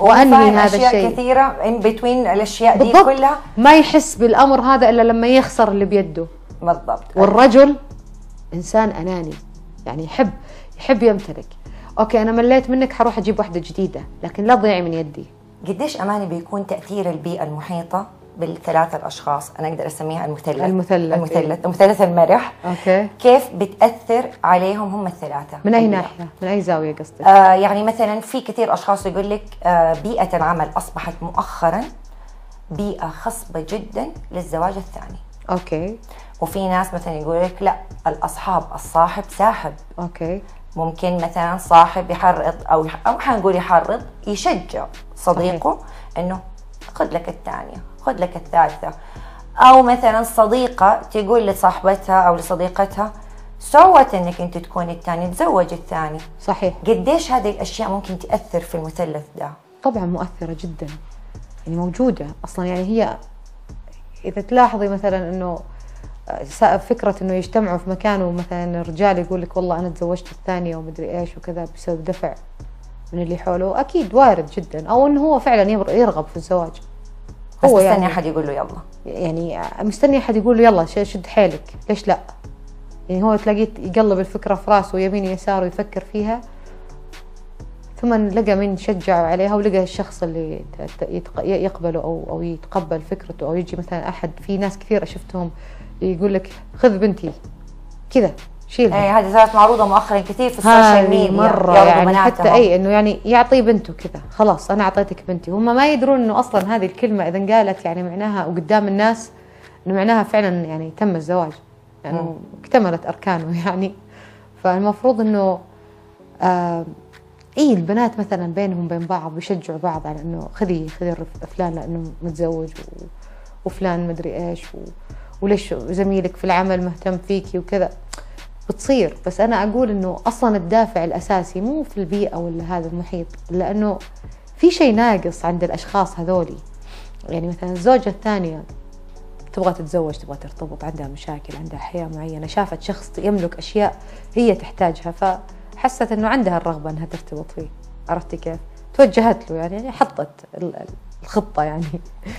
وأنهي هذا الشيء؟ كثيرة ان بتوين الأشياء دي بالضبط. كلها. ما يحس بالأمر هذا إلا لما يخسر اللي بيده. بالضبط. والرجل إنسان أناني. يعني يحب يحب يمتلك. okay أنا مليت منك حروح أجيب واحدة جديدة لكن لا تضيعي من يدي. قديش أماني بيكون تأثير البيئة المحيطة؟ بالثلاثة الأشخاص أنا أقدر أسميها المثلث. المثلث. المثلث. المثلث المرح. okay. كيف بتأثر عليهم هم الثلاثة؟ من أي ناحية؟ من أي زاوية قصدك؟ آه يعني مثلا في كثير أشخاص يقول لك آه بيئة العمل أصبحت مؤخرا بيئة خصبة جدا للزواج الثاني. okay. وفي ناس مثلا يقول لك لا الأصحاب الصاحب ساحب. okay. ممكن مثلا صاحب يحرض أو أو حنقول يحرض يشجع صديقه صحيح. إنه خذ لك الثانية. خذ لك الثالثة. أو مثلا صديقة تقول لصاحبتها أو لصديقتها سوت إنك أنت تكوني الثاني تزوج الثاني. صحيح. قديش هذه الأشياء ممكن تأثر في المثلث ده؟ طبعا مؤثرة جدا. يعني موجودة أصلا. يعني هي إذا تلاحظي مثلا إنه فكرة إنه يجتمعوا في مكان ومثلا الرجال يقول لك والله أنا تزوجت الثانية ومدري إيش وكذا بسبب دفع من اللي حوله أكيد وارد جدا. أو إنه هو فعلا يرغب في الزواج. بس هو مستني يعني أحد يقول له يلا. يعني مستني أحد يقول له يلا شد حيلك. ليش لا؟ يعني هو تلاقيه يقلب الفكرة في راسه يمين يسار ويفكر فيها ثم لقى من شجعه عليها ولقى الشخص اللي يقبله أو أو يتقبل فكرته أو يجي مثلا أحد. في ناس كثير شفتهم يقول لك خذ بنتي. كذا. شيلها. اي هذه صارت معروضة مؤخرا كثير في ال social media. مرة يعني حتى أي إنه يعني يعطي بنته كذا. خلاص أنا أعطيتك بنتي. هم ما يدرون إنه أصلا هذه الكلمة إذا انقالت يعني معناها وقدام الناس إنه معناها فعلا يعني تم الزواج. يعني اكتملت أركانه *laughs* يعني. فالمفروض إنه آه إي البنات مثلا بينهم بين بعض بيشجعوا بعض على إنه خذي خذي فلان لأنه متزوج وفلان مدري إيش وليش زميلك في العمل مهتم فيكي وكذا. بتصير بس أنا أقول إنه أصلا الدافع الأساسي مو في البيئة ولا هذا المحيط لأنه في شيء ناقص عند الأشخاص هذولي يعني مثلا الزوجة الثانية تبغى تتزوج تبغى ترتبط عندها مشاكل عندها حياة معينة شافت شخص يملك أشياء هي تحتاجها فحست إنه عندها الرغبة إنها ترتبط فيه عرفتي كيف؟ توجهت له يعني حطت الخطة يعني.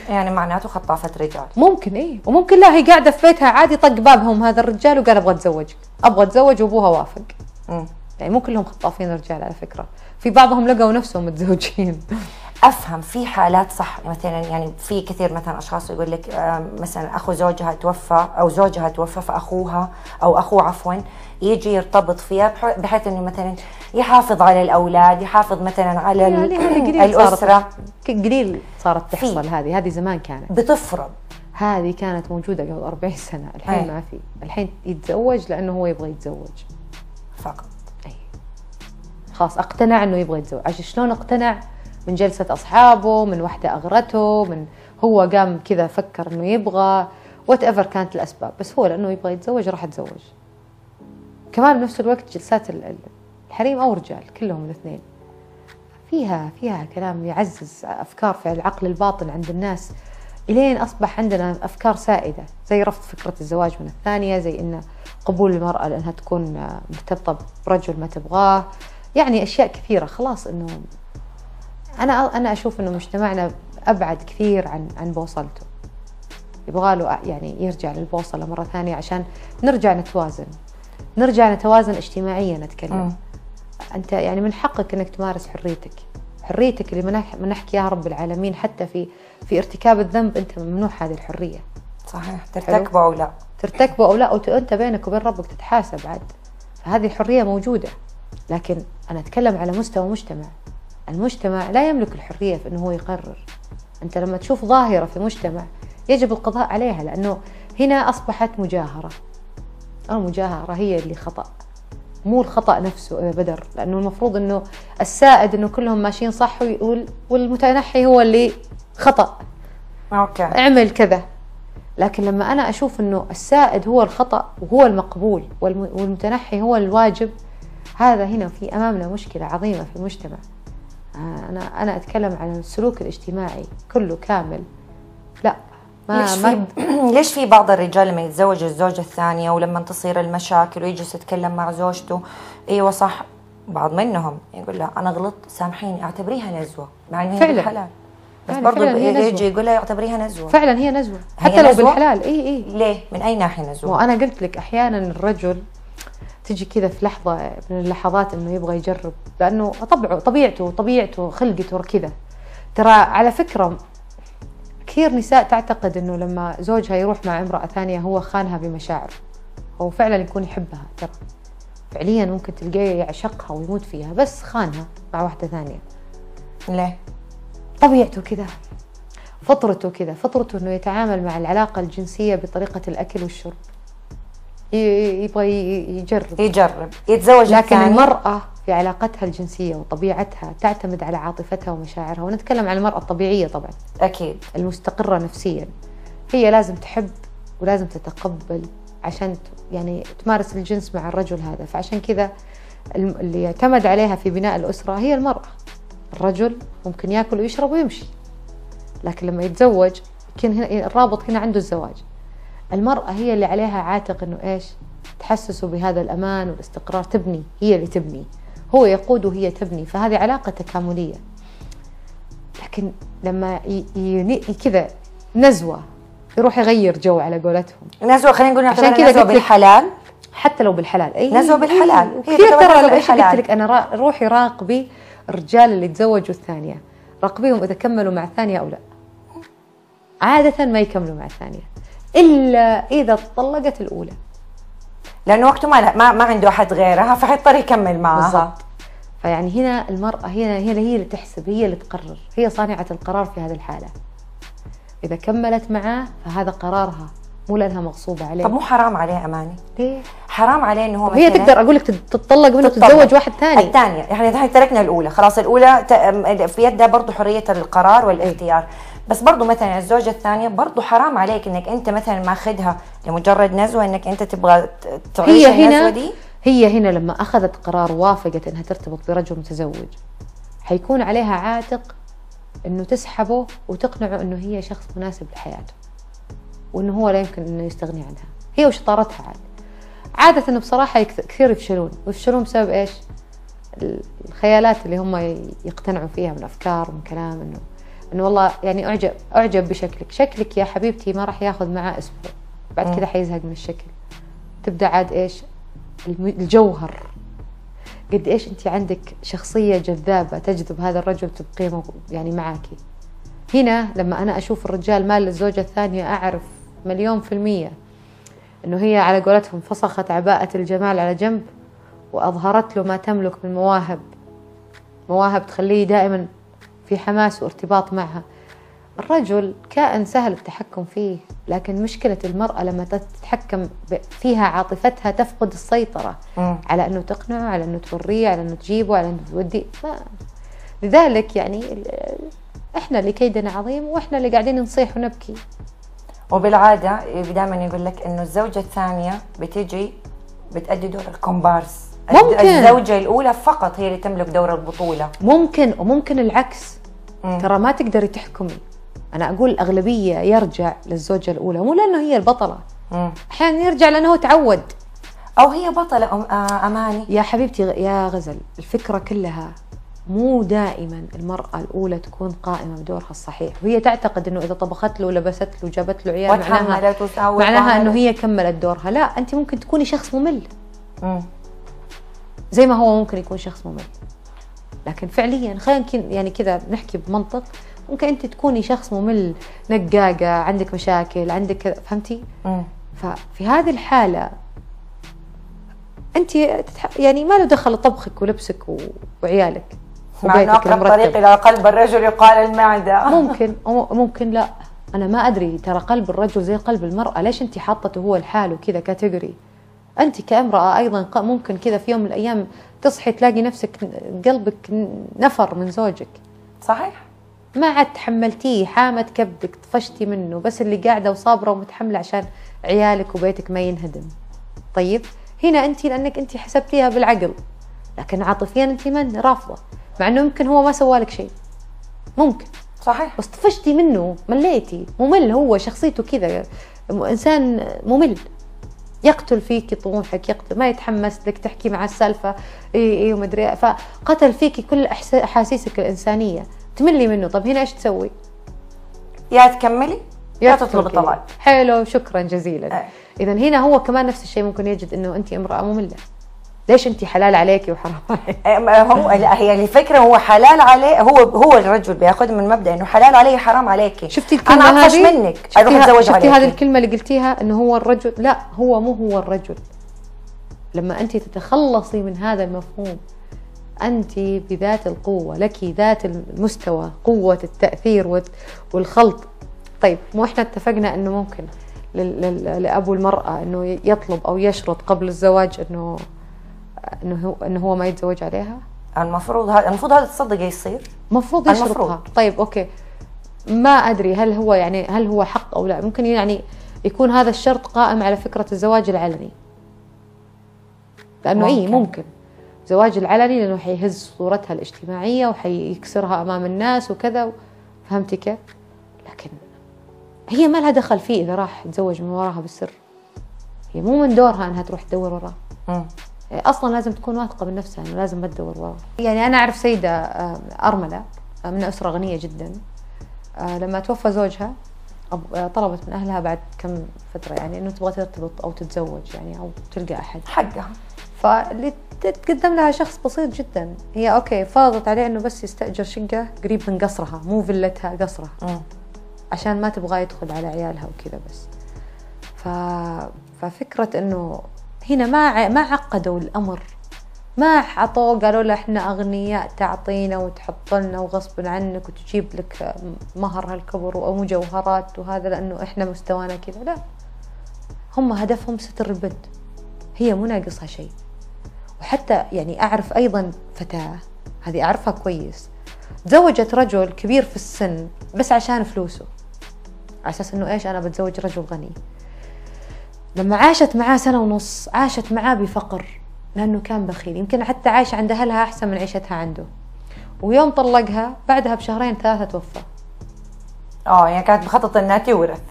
يعني معناته خطافة رجال. ممكن إيه. وممكن لا هي قاعدة في بيتها عادي طق بابهم هذا الرجال وقال أبغى أتزوجك. أبغى أتزوج وأبوها وافق. م. يعني مو كلهم خطافين رجال على فكرة. في بعضهم لقوا نفسهم متزوجين. *laughs* أفهم في حالات صح مثلا يعني في كثير مثلا أشخاص يقول لك مثلا أخو زوجها توفى أو زوجها توفى فأخوها أو أخوه عفوا يجي يرتبط فيها بحيث إنه مثلا يحافظ على الأولاد يحافظ مثلا على يعني الأسرة. قليل صارت تحصل هذه هذه زمان كانت. بتفرض. هذه كانت موجودة قبل 40 سنة الحين ما في. الحين يتزوج لأنه هو يبغى يتزوج. فقط. اي خلاص أقتنع إنه يبغى يتزوج. عشان شلون أقتنع؟ من جلسة أصحابه من وحدة أغرته من هو قام كذا فكر إنه يبغى وات ايفر كانت الأسباب. بس هو لأنه يبغى يتزوج راح يتزوج. كمان بنفس الوقت جلسات الحريم أو الرجال كلهم الاثنين. فيها فيها كلام يعزز أفكار في العقل الباطن عند الناس. إلين أصبح عندنا أفكار سائدة زي رفض فكرة الزواج من الثانية زي ان قبول المرأة لأنها تكون مرتبطه برجل ما تبغاه. يعني أشياء كثيرة. خلاص إنه أنا أنا أشوف إنه مجتمعنا أبعد كثير عن عن بوصلته. يبغى له يعني يرجع للبوصلة مرة ثانية عشان نرجع نتوازن. نرجع نتوازن اجتماعيا نتكلم م. أنت يعني من حقك إنك تمارس حريتك. حريتك اللي منح منحك اياها رب العالمين حتى في في ارتكاب الذنب أنت ممنوع هذه الحرية. صحيح. ترتكبه أو لا. ترتكبه أو لا وانت بينك وبين ربك تتحاسب عاد. فهذه الحرية موجودة. لكن أنا أتكلم على مستوى مجتمع. المجتمع لا يملك الحرية في إنه هو يقرر. أنت لما تشوف ظاهرة في مجتمع يجب القضاء عليها لأنه هنا أصبحت مجاهرة. المجاهره هي اللي خطأ. مو الخطأ نفسه إذا بدر لأنه المفروض إنه السائد إنه كلهم ماشيين صح والمتنحي هو اللي خطأ. أوكي. اعمل كذا. لكن لما أنا أشوف إنه السائد هو الخطأ وهو المقبول والمتنحي هو الواجب هذا هنا في أمامنا مشكلة عظيمة في المجتمع. أنا أنا أتكلم عن السلوك الاجتماعي كله كامل. لا ما ليش ما في *clears throat* ليش في بعض الرجال لما يتزوج الزوجة الثانية ولما تصير المشاكل ويجلس يتكلم مع زوجته؟ إيوه صح. بعض منهم يقول لا أنا غلطت سامحيني أعتبريها نزوة مع ان هي بالحلال. بس برضه يجي يقول لها يعتبريها نزوة. فعلا هي نزوة. حتى هي لو نزوة؟ بالحلال. إي إي. ليه؟ من أي ناحية نزوة؟ وأنا قلت لك أحيانا الرجل تجي كذا في لحظة من اللحظات إنه يبغى يجرب. لأنه طبعه طبيعته طبيعته خلقته كذا. ترى على فكرة كثير نساء تعتقد إنه لما زوجها يروح مع امرأة ثانية هو خانها بمشاعره هو فعلا يكون يحبها ترى. فعليا ممكن تلقيه يعشقها ويموت فيها بس خانها مع واحدة ثانية. ليه؟ طبيعته كذا. فطرته كذا. فطرته إنه يتعامل مع العلاقة الجنسية بطريقة الأكل والشرب. يبغى يجرب. يجرب. يتزوج لكن الثاني. المرأة في علاقتها الجنسية وطبيعتها تعتمد على عاطفتها ومشاعرها ونتكلم عن المرأة الطبيعية طبعا. أكيد. المستقرة نفسيا. هي لازم تحب ولازم تتقبل عشان يعني تمارس الجنس مع الرجل هذا. فعشان كذا اللي يعتمد عليها في بناء الأسرة هي المرأة. الرجل ممكن ياكل ويشرب ويمشي. لكن لما يتزوج يمكن هنا الرابط هنا عنده الزواج. المرأة هي اللي عليها عاتق إنه إيش؟ تحسسه بهذا الأمان والاستقرار تبني هي اللي تبني. هو يقود وهي تبني فهذه علاقة تكاملية. لكن لما كذا نزوة يروح يغير جو على قولتهم. نزوة خلينا نقول عشان كذا نزوة بالحلال. حتى لو بالحلال. اي نزوة بالحلال. كثير ترى إيش قلت لك أنا روحي راقبي الرجال اللي تزوجوا الثانية. راقبيهم إذا كملوا مع الثانية أو لا. عادة ما يكملوا مع الثانية. إلا إذا طلقت الأولى. لأنه وقته ما ما, ما عنده أحد غيرها فحيضطر يكمل معها. بالضبط. فيعني هنا المرأة هي هي هي اللي تحسب هي اللي تقرر. هي صانعة القرار في هذه الحالة. إذا كملت معاه فهذا قرارها. مو لأنها مغصوبة عليه. طب مو حرام عليه أماني؟ ليه؟ حرام عليه إنه هو هي تقدر أقول لك تتطلق منه تتزوج واحد ثاني. الثانية. يعني الحين تركنا الأولى خلاص الأولى في يدها برضه حرية القرار والإختيار. بس برضه مثلا الزوجة الثانية برضه حرام عليك إنك أنت مثلا ماخذها لمجرد نزوة إنك أنت تبغى تعيش هي النزوة دي. هي هنا لما أخذت قرار وافقت إنها ترتبط برجل متزوج حيكون عليها عاتق إنه تسحبه وتقنعه إنه هي شخص مناسب لحياته وإنه هو لا يمكن إنه يستغني عنها. هي وشطارتها عاد. عادة إنه بصراحة كثير يفشلون. ويفشلون بسبب إيش؟ الخيالات اللي هم يقتنعوا فيها من أفكار ومن كلام إنه إنه والله يعني اعجب أعجب بشكلك. شكلك يا حبيبتي ما راح ياخذ معاه أسبوع. بعد كذا حيزهق من الشكل. تبدأ عاد إيش؟ الجوهر. قد إيش أنت عندك شخصية جذابة تجذب هذا الرجل تبقيه يعني معاكي هنا لما أنا أشوف الرجال مال للزوجه الثانية أعرف مليون في المية إنه هي على قولتهم فسخت عباءة الجمال على جنب وأظهرت له ما تملك من مواهب. مواهب تخليه دائما في حماس وارتباط معها. الرجل كائن سهل التحكم فيه لكن مشكلة المرأة لما تتحكم فيها عاطفتها تفقد السيطرة. م. على أنه تقنعه على أنه توريه على أنه تجيبه على أنه توديه ما. لذلك يعني إحنا اللي كيدنا عظيم وإحنا اللي قاعدين نصيح ونبكي. وبالعادة دائما يقول لك أنه الزوجة الثانية بتجي بتأدي دور الكومبارس. ممكن. الزوجة الأولى فقط هي اللي تملك دور البطولة. ممكن وممكن العكس. ترى ما تقدري تحكمي. أنا أقول الاغلبيه يرجع للزوجة الأولى مو لأنه هي البطلة. أحيانا يرجع لأنه هو تعود. أو هي بطلة أم- آه، أماني. يا حبيبتي يا غزل الفكرة كلها مو دائما المرأة الأولى تكون قائمة بدورها الصحيح. وهي تعتقد أنه إذا طبخت له ولبست له وجابت له عيال معناها معناها. أنه هي كملت دورها. لا أنت ممكن تكوني شخص ممل. مم. زي ما هو ممكن يكون شخص ممل. لكن فعليا خلينا يعني كذا نحكي بمنطق ممكن أنت تكوني شخص ممل نقاقة عندك مشاكل عندك كذا فهمتي مم. ففي هذه الحالة أنت. يعني ما له دخل طبخك ولبسك. وعيالك مع إنه أقرب. طريق إلى قلب الرجل يقال المعدة *laughs* ممكن ممكن لا أنا ما أدري ترى قلب الرجل زي قلب المرأة ليش أنت حاطته هو لحاله كذا كاتيجوري أنت كامرأة أيضا ممكن كذا في يوم من الأيام تصحي تلاقي نفسك قلبك نفر من زوجك. صحيح. ما عاد تحملتيه حامت كبدك طفشتي منه بس اللي قاعدة وصابرة ومتحملة عشان عيالك وبيتك ما ينهدم. طيب هنا انت لأنك انت حسبتيها بالعقل. لكن عاطفيا أنت من رافضة مع إنه يمكن هو ما سوالك شيء. ممكن. صحيح. بس طفشتي منه مليتي ممل هو شخصيته كذا. إنسان ممل. يقتل فيك طموحك يقتل ما يتحمس لك تحكي مع السالفة إي إي ومدري إيه. فقتل فيك كل أحاسيسك الإنسانية تملي منه طب هنا إيش تسوي؟ يا تكملي يا تطلب. الطلاق حلو شكرا جزيلا إيه. اذا هنا هو كمان نفس الشيء ممكن يجد إنه انت امرأة مملة ليش انت حلال عليكي وحرام عليك ما هو لا هي الفكرة هو حلال عليه هو هو الرجل بياخذ من مبدأ إنه حلال علي حرام عليكي. شفتي الكلمة أنا اطفش منك. شفتي أروح أتزوج شفتي عليكي. هذه الكلمة اللي قلتيها إنه هو الرجل؟ لا هو مو هو الرجل. لما أنت تتخلصي من هذا المفهوم أنت بذات القوة لك ذات المستوى قوة التأثير والخلط. طيب مو إحنا اتفقنا إنه ممكن لل- لل- لأبو المرأة إنه يطلب أو يشرط قبل الزواج إنه إنه هو إنه هو ما يتزوج عليها؟ المفروض هذا المفروض هذا تصدق يصير. المفروض. يشرطها. طيب أوكي. ما أدري هل هو يعني هل هو حق أو لا؟ ممكن يعني يكون هذا الشرط قائم على فكرة الزواج العلني. لأنه إي ممكن. ممكن. زواج العلني لأنه حيهز صورتها الاجتماعية وحيكسرها أمام الناس وكذا. فهمتي كيف؟ لكن هي ما لها دخل فيه إذا راح يتزوج من وراها بالسر. هي مو من دورها إنها تروح تدور وراه. أصلا لازم تكون واثقة من نفسها انه لازم ما تدور وراه يعني أنا أعرف سيدة آه، أرملة آه، من أسرة غنية جدا. آه، لما توفى زوجها طلبت من أهلها بعد كم فترة يعني إنه تبغى ترتبط أو تتزوج يعني أو تلقى أحد. حقها. فاللي تقدم لها شخص بسيط جدا. هي أوكي فرضت عليه إنه بس يستأجر شقة قريب من قصرها مو فيلتها قصرها. مم. عشان ما تبغى يدخل على عيالها وكذا بس. ف... ففكرة إنه هنا ما. ما عقدوا الأمر. ما عطوه قالوا له إحنا أغنياء تعطينا وتحط لنا وغصب عنك وتجيب لك مهر هالكبر ومجوهرات وهذا لأنه إحنا مستوانا كذا. لا. هم هدفهم ستر البنت. هي مو ناقصها شيء. وحتى يعني أعرف أيضا فتاة هذه أعرفها كويس. تزوجت رجل كبير في السن بس عشان فلوسه. على أساس إنه إيش؟ أنا بتزوج رجل غني. لما عاشت معاه سنة ونص عاشت معاه بفقر لأنه كان بخيل. يمكن حتى عايشه عند أهلها أحسن من عيشتها عنده. ويوم طلقها بعدها بشهرين ثلاثة توفى. آه يعني كانت مخططه إنها تورث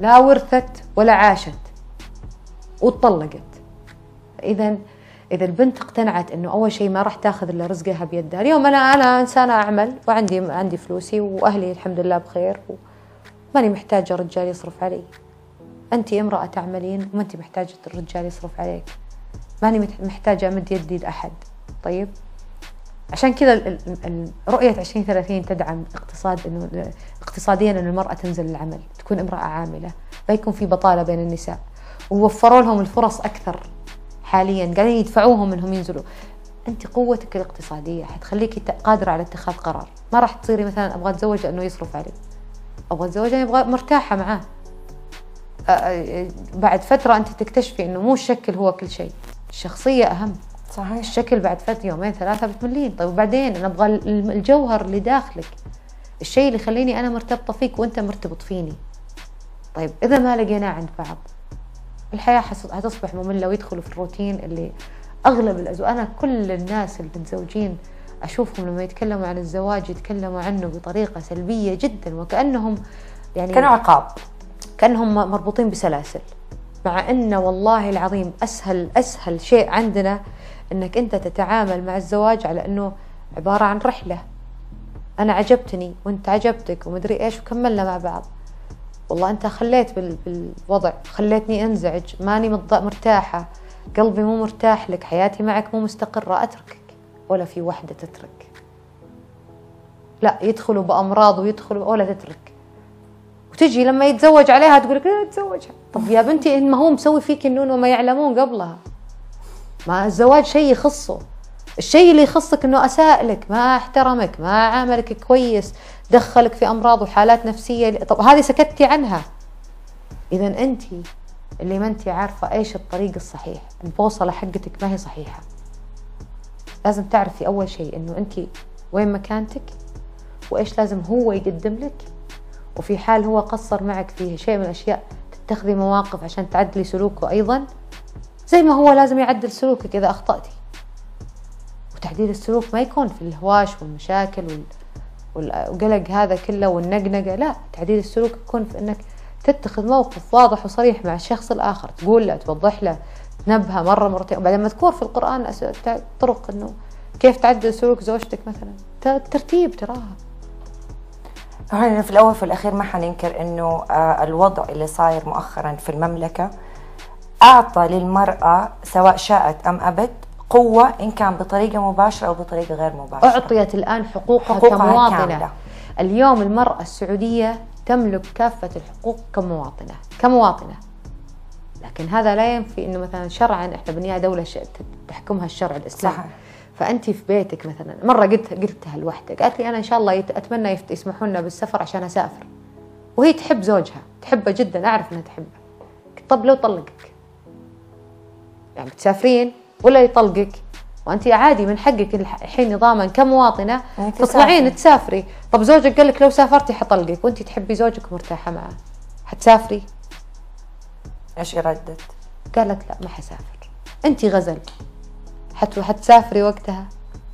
لا ورثت ولا عاشت. واتطلقت. اذا إذا البنت اقتنعت إنه أول شيء ما راح تاخذ إلا رزقها بيدها اليوم أنا أنا إنسانة أعمل وعندي عندي فلوسي وأهلي الحمد لله بخير ماني محتاجة رجال يصرف علي. أنت امرأة تعملين وما أنت محتاجة الرجال يصرف عليك. ماني محتاجة أمد يدي لأحد. طيب؟ عشان كذا رؤية 2030 تدعم اقتصاد انه اقتصاديا انه المرأة تنزل للعمل، تكون امرأة عاملة، ما يكون في بطالة بين النساء، ووفروا لهم الفرص أكثر حاليا، قاعدين يدفعوهم إنهم ينزلوا. أنت قوتك الاقتصادية حتخليكي ت- قادرة على اتخاذ قرار، ما راح تصيري مثلا أبغى أتزوج لأنه يصرف علي. أبغى أتزوج لأني أبغى مرتاحة معاه. بعد فترة أنت تكتشفي إنه مو الشكل هو كل شيء، الشخصية أهم. صحيح. الشكل بعد فترة يومين ثلاثة بتملين. طيب وبعدين أنا أبغى ال- الجوهر اللي داخلك. الشيء اللي يخليني أنا مرتبطة فيك وأنت مرتبط فيني. طيب إذا ما لقيناه عند بعض الحياة حتصبح مملة ويدخلوا في الروتين اللي أغلب الأزواج أنا كل الناس اللي متزوجين أشوفهم لما يتكلموا عن الزواج يتكلموا عنه بطريقة سلبية جدا وكأنهم يعني كانوا عقاب. كأنهم مربوطين بسلاسل. مع انه والله العظيم اسهل أسهل شيء عندنا إنك أنت تتعامل مع الزواج على إنه عبارة عن رحلة. أنا عجبتني وأنت عجبتك ومدري إيش وكملنا مع بعض. والله أنت خليت بالوضع خليتني أنزعج ماني مرتاحة. قلبي مو مرتاح لك حياتي معك مو مستقرة أتركك. ولا في وحدة تترك. لا يدخلوا بأمراض ويدخلوا ولا تترك. وتجي لما يتزوج عليها تقول لك لا تزوجها. طب يا بنتي ما هو مسوي فيك النون وما يعلمون قبلها. ما الزواج شيء يخصه. الشيء اللي يخصك إنه اساء لك ما احترمك ما عاملك كويس دخلك في أمراض وحالات نفسية. طب هذه سكتتي عنها. اذا أنت اللي ما أنت عارفة إيش الطريق الصحيح. البوصلة حقتك ما هي صحيحة. لازم تعرفي أول شيء إنه أنت وين مكانتك وإيش لازم هو يقدم لك. وفي حال هو قصر معك في شيء من الأشياء تتخذي مواقف عشان تعدلي سلوكه أيضا؟ زي ما هو لازم يعدل سلوكك إذا اخطاتي وتعديل السلوك ما يكون في الهواش والمشاكل والقلق هذا كله والنقنقة لا تعديل السلوك يكون في إنك تتخذ موقف واضح وصريح مع الشخص الآخر تقول له توضح له تنبهه مرة مرتين وبعدين مذكور في القرآن طرق إنه كيف تعدل سلوك زوجتك مثلا. ترتيب تراها. إحنا في الأول في الأخير ما حننكر إنه آه، الوضع اللي صاير مؤخرا في المملكة أعطى للمرأة سواء شاءت أم أبت قوة إن كان بطريقة مباشرة أو بطريقة غير مباشرة. أعطيت الآن حقوقها, حقوقها كمواطنة. كاملة. اليوم المرأة السعودية تملك كافة الحقوق كمواطنة. كمواطنة. لكن هذا لا ينفي إنه مثلا شرعا إحنا بنيها دولة تحكمها الشرع الإسلامي. صحيح. فانت في بيتك مثلا. مرة قلت قلتها لوحدك قالت لي أنا إن شاء الله أتمنى يسمحوا لنا بالسفر عشان أسافر. وهي تحب زوجها تحبه جدا أعرف إنها تحبه. طب لو طلقك؟ يعني بتسافرين ولا يطلقك؟ وانت عادي من حقك الحين نظاما كمواطنة تطلعين تسافري. طب زوجك قال لك لو سافرتي حطلقك وانت تحبي زوجك ومرتاحه معه. حتسافري؟ إيش ردت؟ قالت لا ما حسافر. انت غزل. حت حتسافري وقتها؟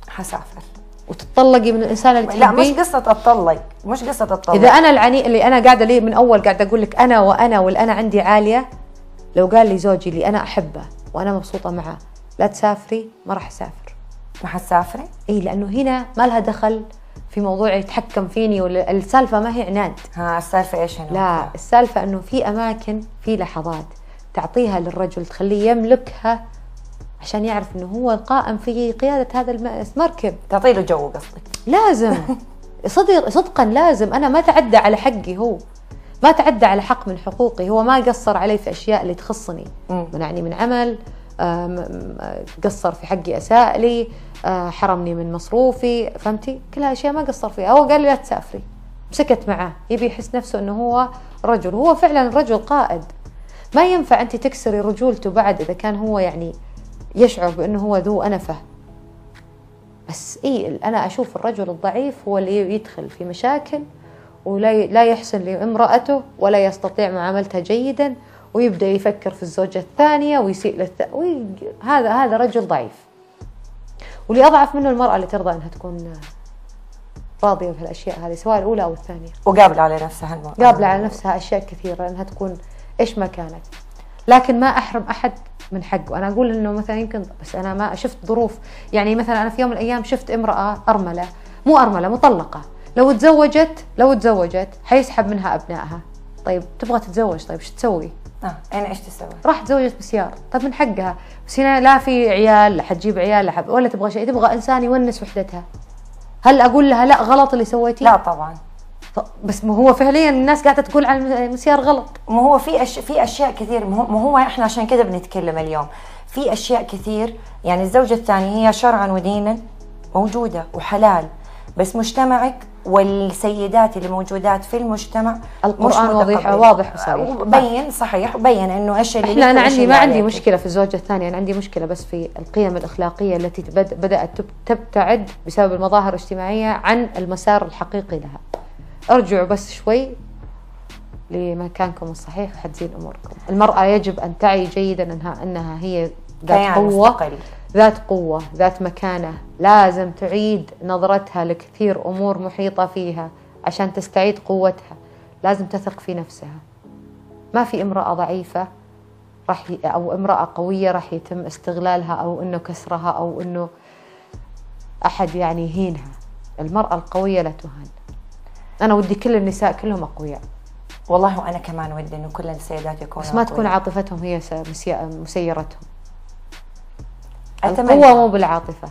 حسافر. وتطلقي من الإنسان اللي لا مش قصة أتطلق. مش قصة أتطلق. إذا أنا العني اللي أنا قاعدة لي من أول قاعدة أقول لك أنا وأنا والانا عندي عالية لو قال لي زوجي اللي أنا أحبه وأنا مبسوطة معه لا تسافري ما راح أسافر. ما حتسافري؟ إي لأنه هنا ما لها دخل في موضوع يتحكم فيني ولا السالفة ما هي عناد. ها السالفة إيش هنا؟ لا السالفة إنه في أماكن في لحظات تعطيها للرجل تخليه يملكها عشان يعرف إنه هو القائم في قيادة هذا المركب تعطي له جو قصدك. لازم. *laughs* صدق صدقا لازم. أنا ما تعدى على حقي هو. ما تعدى على حق من حقوقي. هو ما قصر علي في أشياء اللي تخصني. من يعني من عمل قصر في حقي اساء لي آه، حرمني من مصروفي. فهمتي؟ كل هالأشياء ما قصر فيها. هو قال لي لا تسافري. سكت معاه يبي يحس نفسه إنه هو رجل. هو فعلا رجل قائد. ما ينفع أنت تكسري رجولته بعد إذا كان هو يعني يشعر بأنه هو ذو أنفة. بس اي أنا أشوف الرجل الضعيف هو اللي يدخل في مشاكل ولا لا يحسن لامرأته ولا يستطيع معاملتها جيدا ويبدأ يفكر في الزوجة الثانية ويسيء للث... وي... هذا هذا رجل ضعيف. واللي أضعف منه المرأة اللي ترضى أنها تكون راضية في الاشياء هذه سواء الأولى أو الثانية. وقابلة على نفسها المرأة. قابلة على نفسها أشياء كثيرة أنها تكون إيش ما كانت. لكن ما أحرم أحد من حقه. أنا أقول إنه مثلا يمكن بس أنا ما شفت ظروف. يعني مثلا أنا في يوم من الأيام شفت امرأة أرملة. مو أرملة مطلقة. لو تزوجت لو تزوجت حيسحب منها أبنائها. طيب تبغى تتزوج طيب إيش تسوي؟ آه أنا إيش تسوي؟ راح تزوجت بسيارة طب من حقها. بس هنا لا في عيال لا حتجيب عيال لا ولا تبغى شيء. تبغى إنسان يونس وحدتها. هل أقول لها لا غلط اللي سويتيه؟ لا طبعا. بس ما هو فعليا الناس قاعدة تقول عن المسيار غلط. ما هو في أش... في أشياء كثير ما هو إحنا عشان كذا بنتكلم اليوم. في أشياء كثير يعني الزوجة الثانية هي شرعا ودينا موجودة وحلال. بس مجتمعك والسيدات اللي موجودات في المجتمع القرآن واضح واضح وصريح بين صحيح بين إنه إيش اللي إحنا أنا عندي ما عندي مشكلة في الزوجة الثانية أنا عندي مشكلة بس في القيم الأخلاقية التي بدأت تبتعد بسبب المظاهر الاجتماعية عن المسار الحقيقي لها. ارجعوا بس شوي لمكانكم الصحيح وحتزين أموركم. المرأة يجب أن تعي جيدا انها أنها هي ذات قوة ذات قوة ذات مكانة. لازم تعيد نظرتها لكثير أمور محيطة فيها عشان تستعيد قوتها. لازم تثق في نفسها. ما في امرأة ضعيفة راح ي... أو امرأة قوية راح يتم استغلالها أو إنه كسرها أو إنه أحد يعني يهينها. المرأة القوية لا تهان. أنا ودي كل النساء كلهم أقوياء. والله وأنا كمان ودي إنه كل السيدات يكونوا بس ما تكون. عاطفتهم هي مسيرتهم. اتمنى القوة مو بالعاطفة.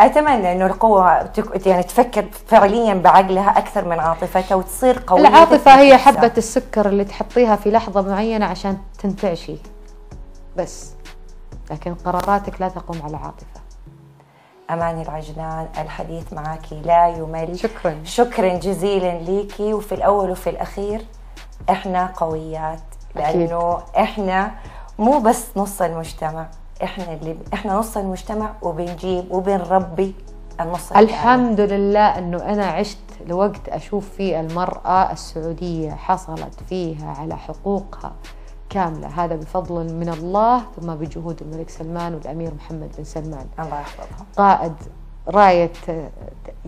أتمنى إنه القوة تك... يعني تفكر فعليا بعقلها أكثر من عاطفتها وتصير قوية العاطفة تثبت هي نفسها. حبة السكر اللي تحطيها في لحظة معينة عشان تنتعشي. بس. لكن قراراتك لا تقوم على عاطفة. اماني العجلان الحديث معك لا يمل شكراً. شكرا جزيلا ليكي وفي الأول وفي الأخير إحنا قويات أكيد. لأنه إحنا مو بس نص المجتمع إحنا اللي إحنا نص المجتمع وبنجيب وبنربي النص. الحمد لله أنه أنا عشت لوقت أشوف فيه المرأة السعودية حصلت فيها على حقوقها كاملة. هذا بفضل من الله ثم بجهود الملك سلمان والأمير محمد بن سلمان. الله يحفظهم قائد راية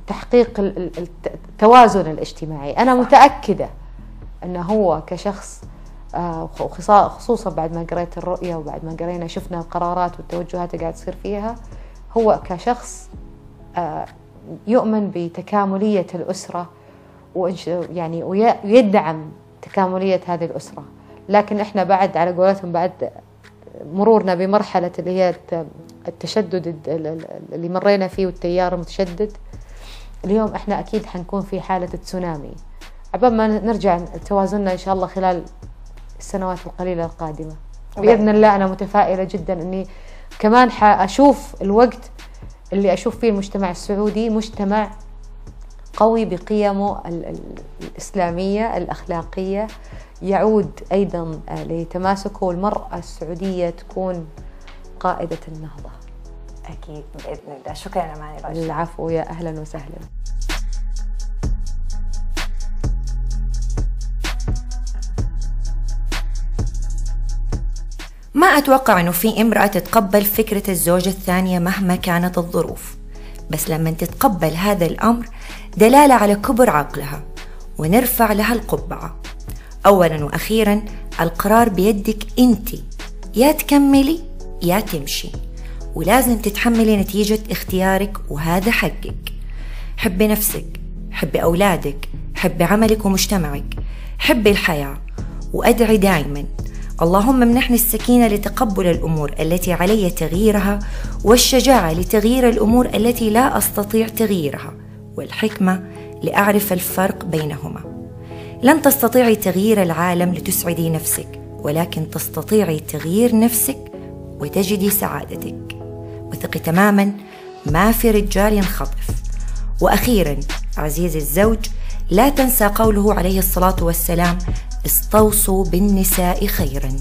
تحقيق ال- ال- الت- التوازن الاجتماعي. أنا متأكدة أنه هو كشخص آه، خصوصا بعد ما قريت الرؤية وبعد ما قرينا شفنا القرارات والتوجهات اللي قاعد تصير فيها هو كشخص آه، يؤمن بتكاملية الأسرة يعني وي- ويدعم تكاملية هذه الأسرة. لكن إحنا بعد على قولتهم بعد مرورنا بمرحلة اللي هي الت- التشدد اللي مرينا فيه والتيار المتشدد اليوم إحنا أكيد حنكون في حالة تسونامي عبال ما نرجع توازننا إن شاء الله خلال السنوات القليلة القادمة. بإذن الله أنا متفائلة جدا أني كمان حأشوف الوقت اللي أشوف فيه المجتمع السعودي مجتمع قوي بقيمه ال- ال- الإسلامية الأخلاقية يعود أيضا آه، لتماسكه والمرأة السعودية تكون قائدة النهضة. أكيد بإذن الله. شكرا اماني العجلان العفو يا أهلا وسهلا. ما أتوقع أنه في امرأة تتقبل فكرة الزوجة الثانية مهما كانت الظروف. بس لما تتقبل هذا الأمر دلالة على كبر عقلها ونرفع لها القبعة. أولا وأخيرا القرار بيدك أنت. يا تكملي يا تمشي. ولازم تتحملي نتيجة اختيارك وهذا حقك. حبي نفسك حبي أولادك حبي عملك ومجتمعك حبي الحياة. وأدعي دائما اللهم منحني السكينة لتقبل الأمور التي علي تغييرها والشجاعة لتغيير الأمور التي لا أستطيع تغييرها والحكمة لأعرف الفرق بينهما. لن تستطيعي تغيير العالم لتسعدي نفسك ولكن تستطيعي تغيير نفسك وتجدي سعادتك. وثقي تماما ما في رجال ينخطف. وأخيرا عزيزي الزوج لا تنسى قوله عليه الصلاة والسلام استوصوا بالنساء خيرا.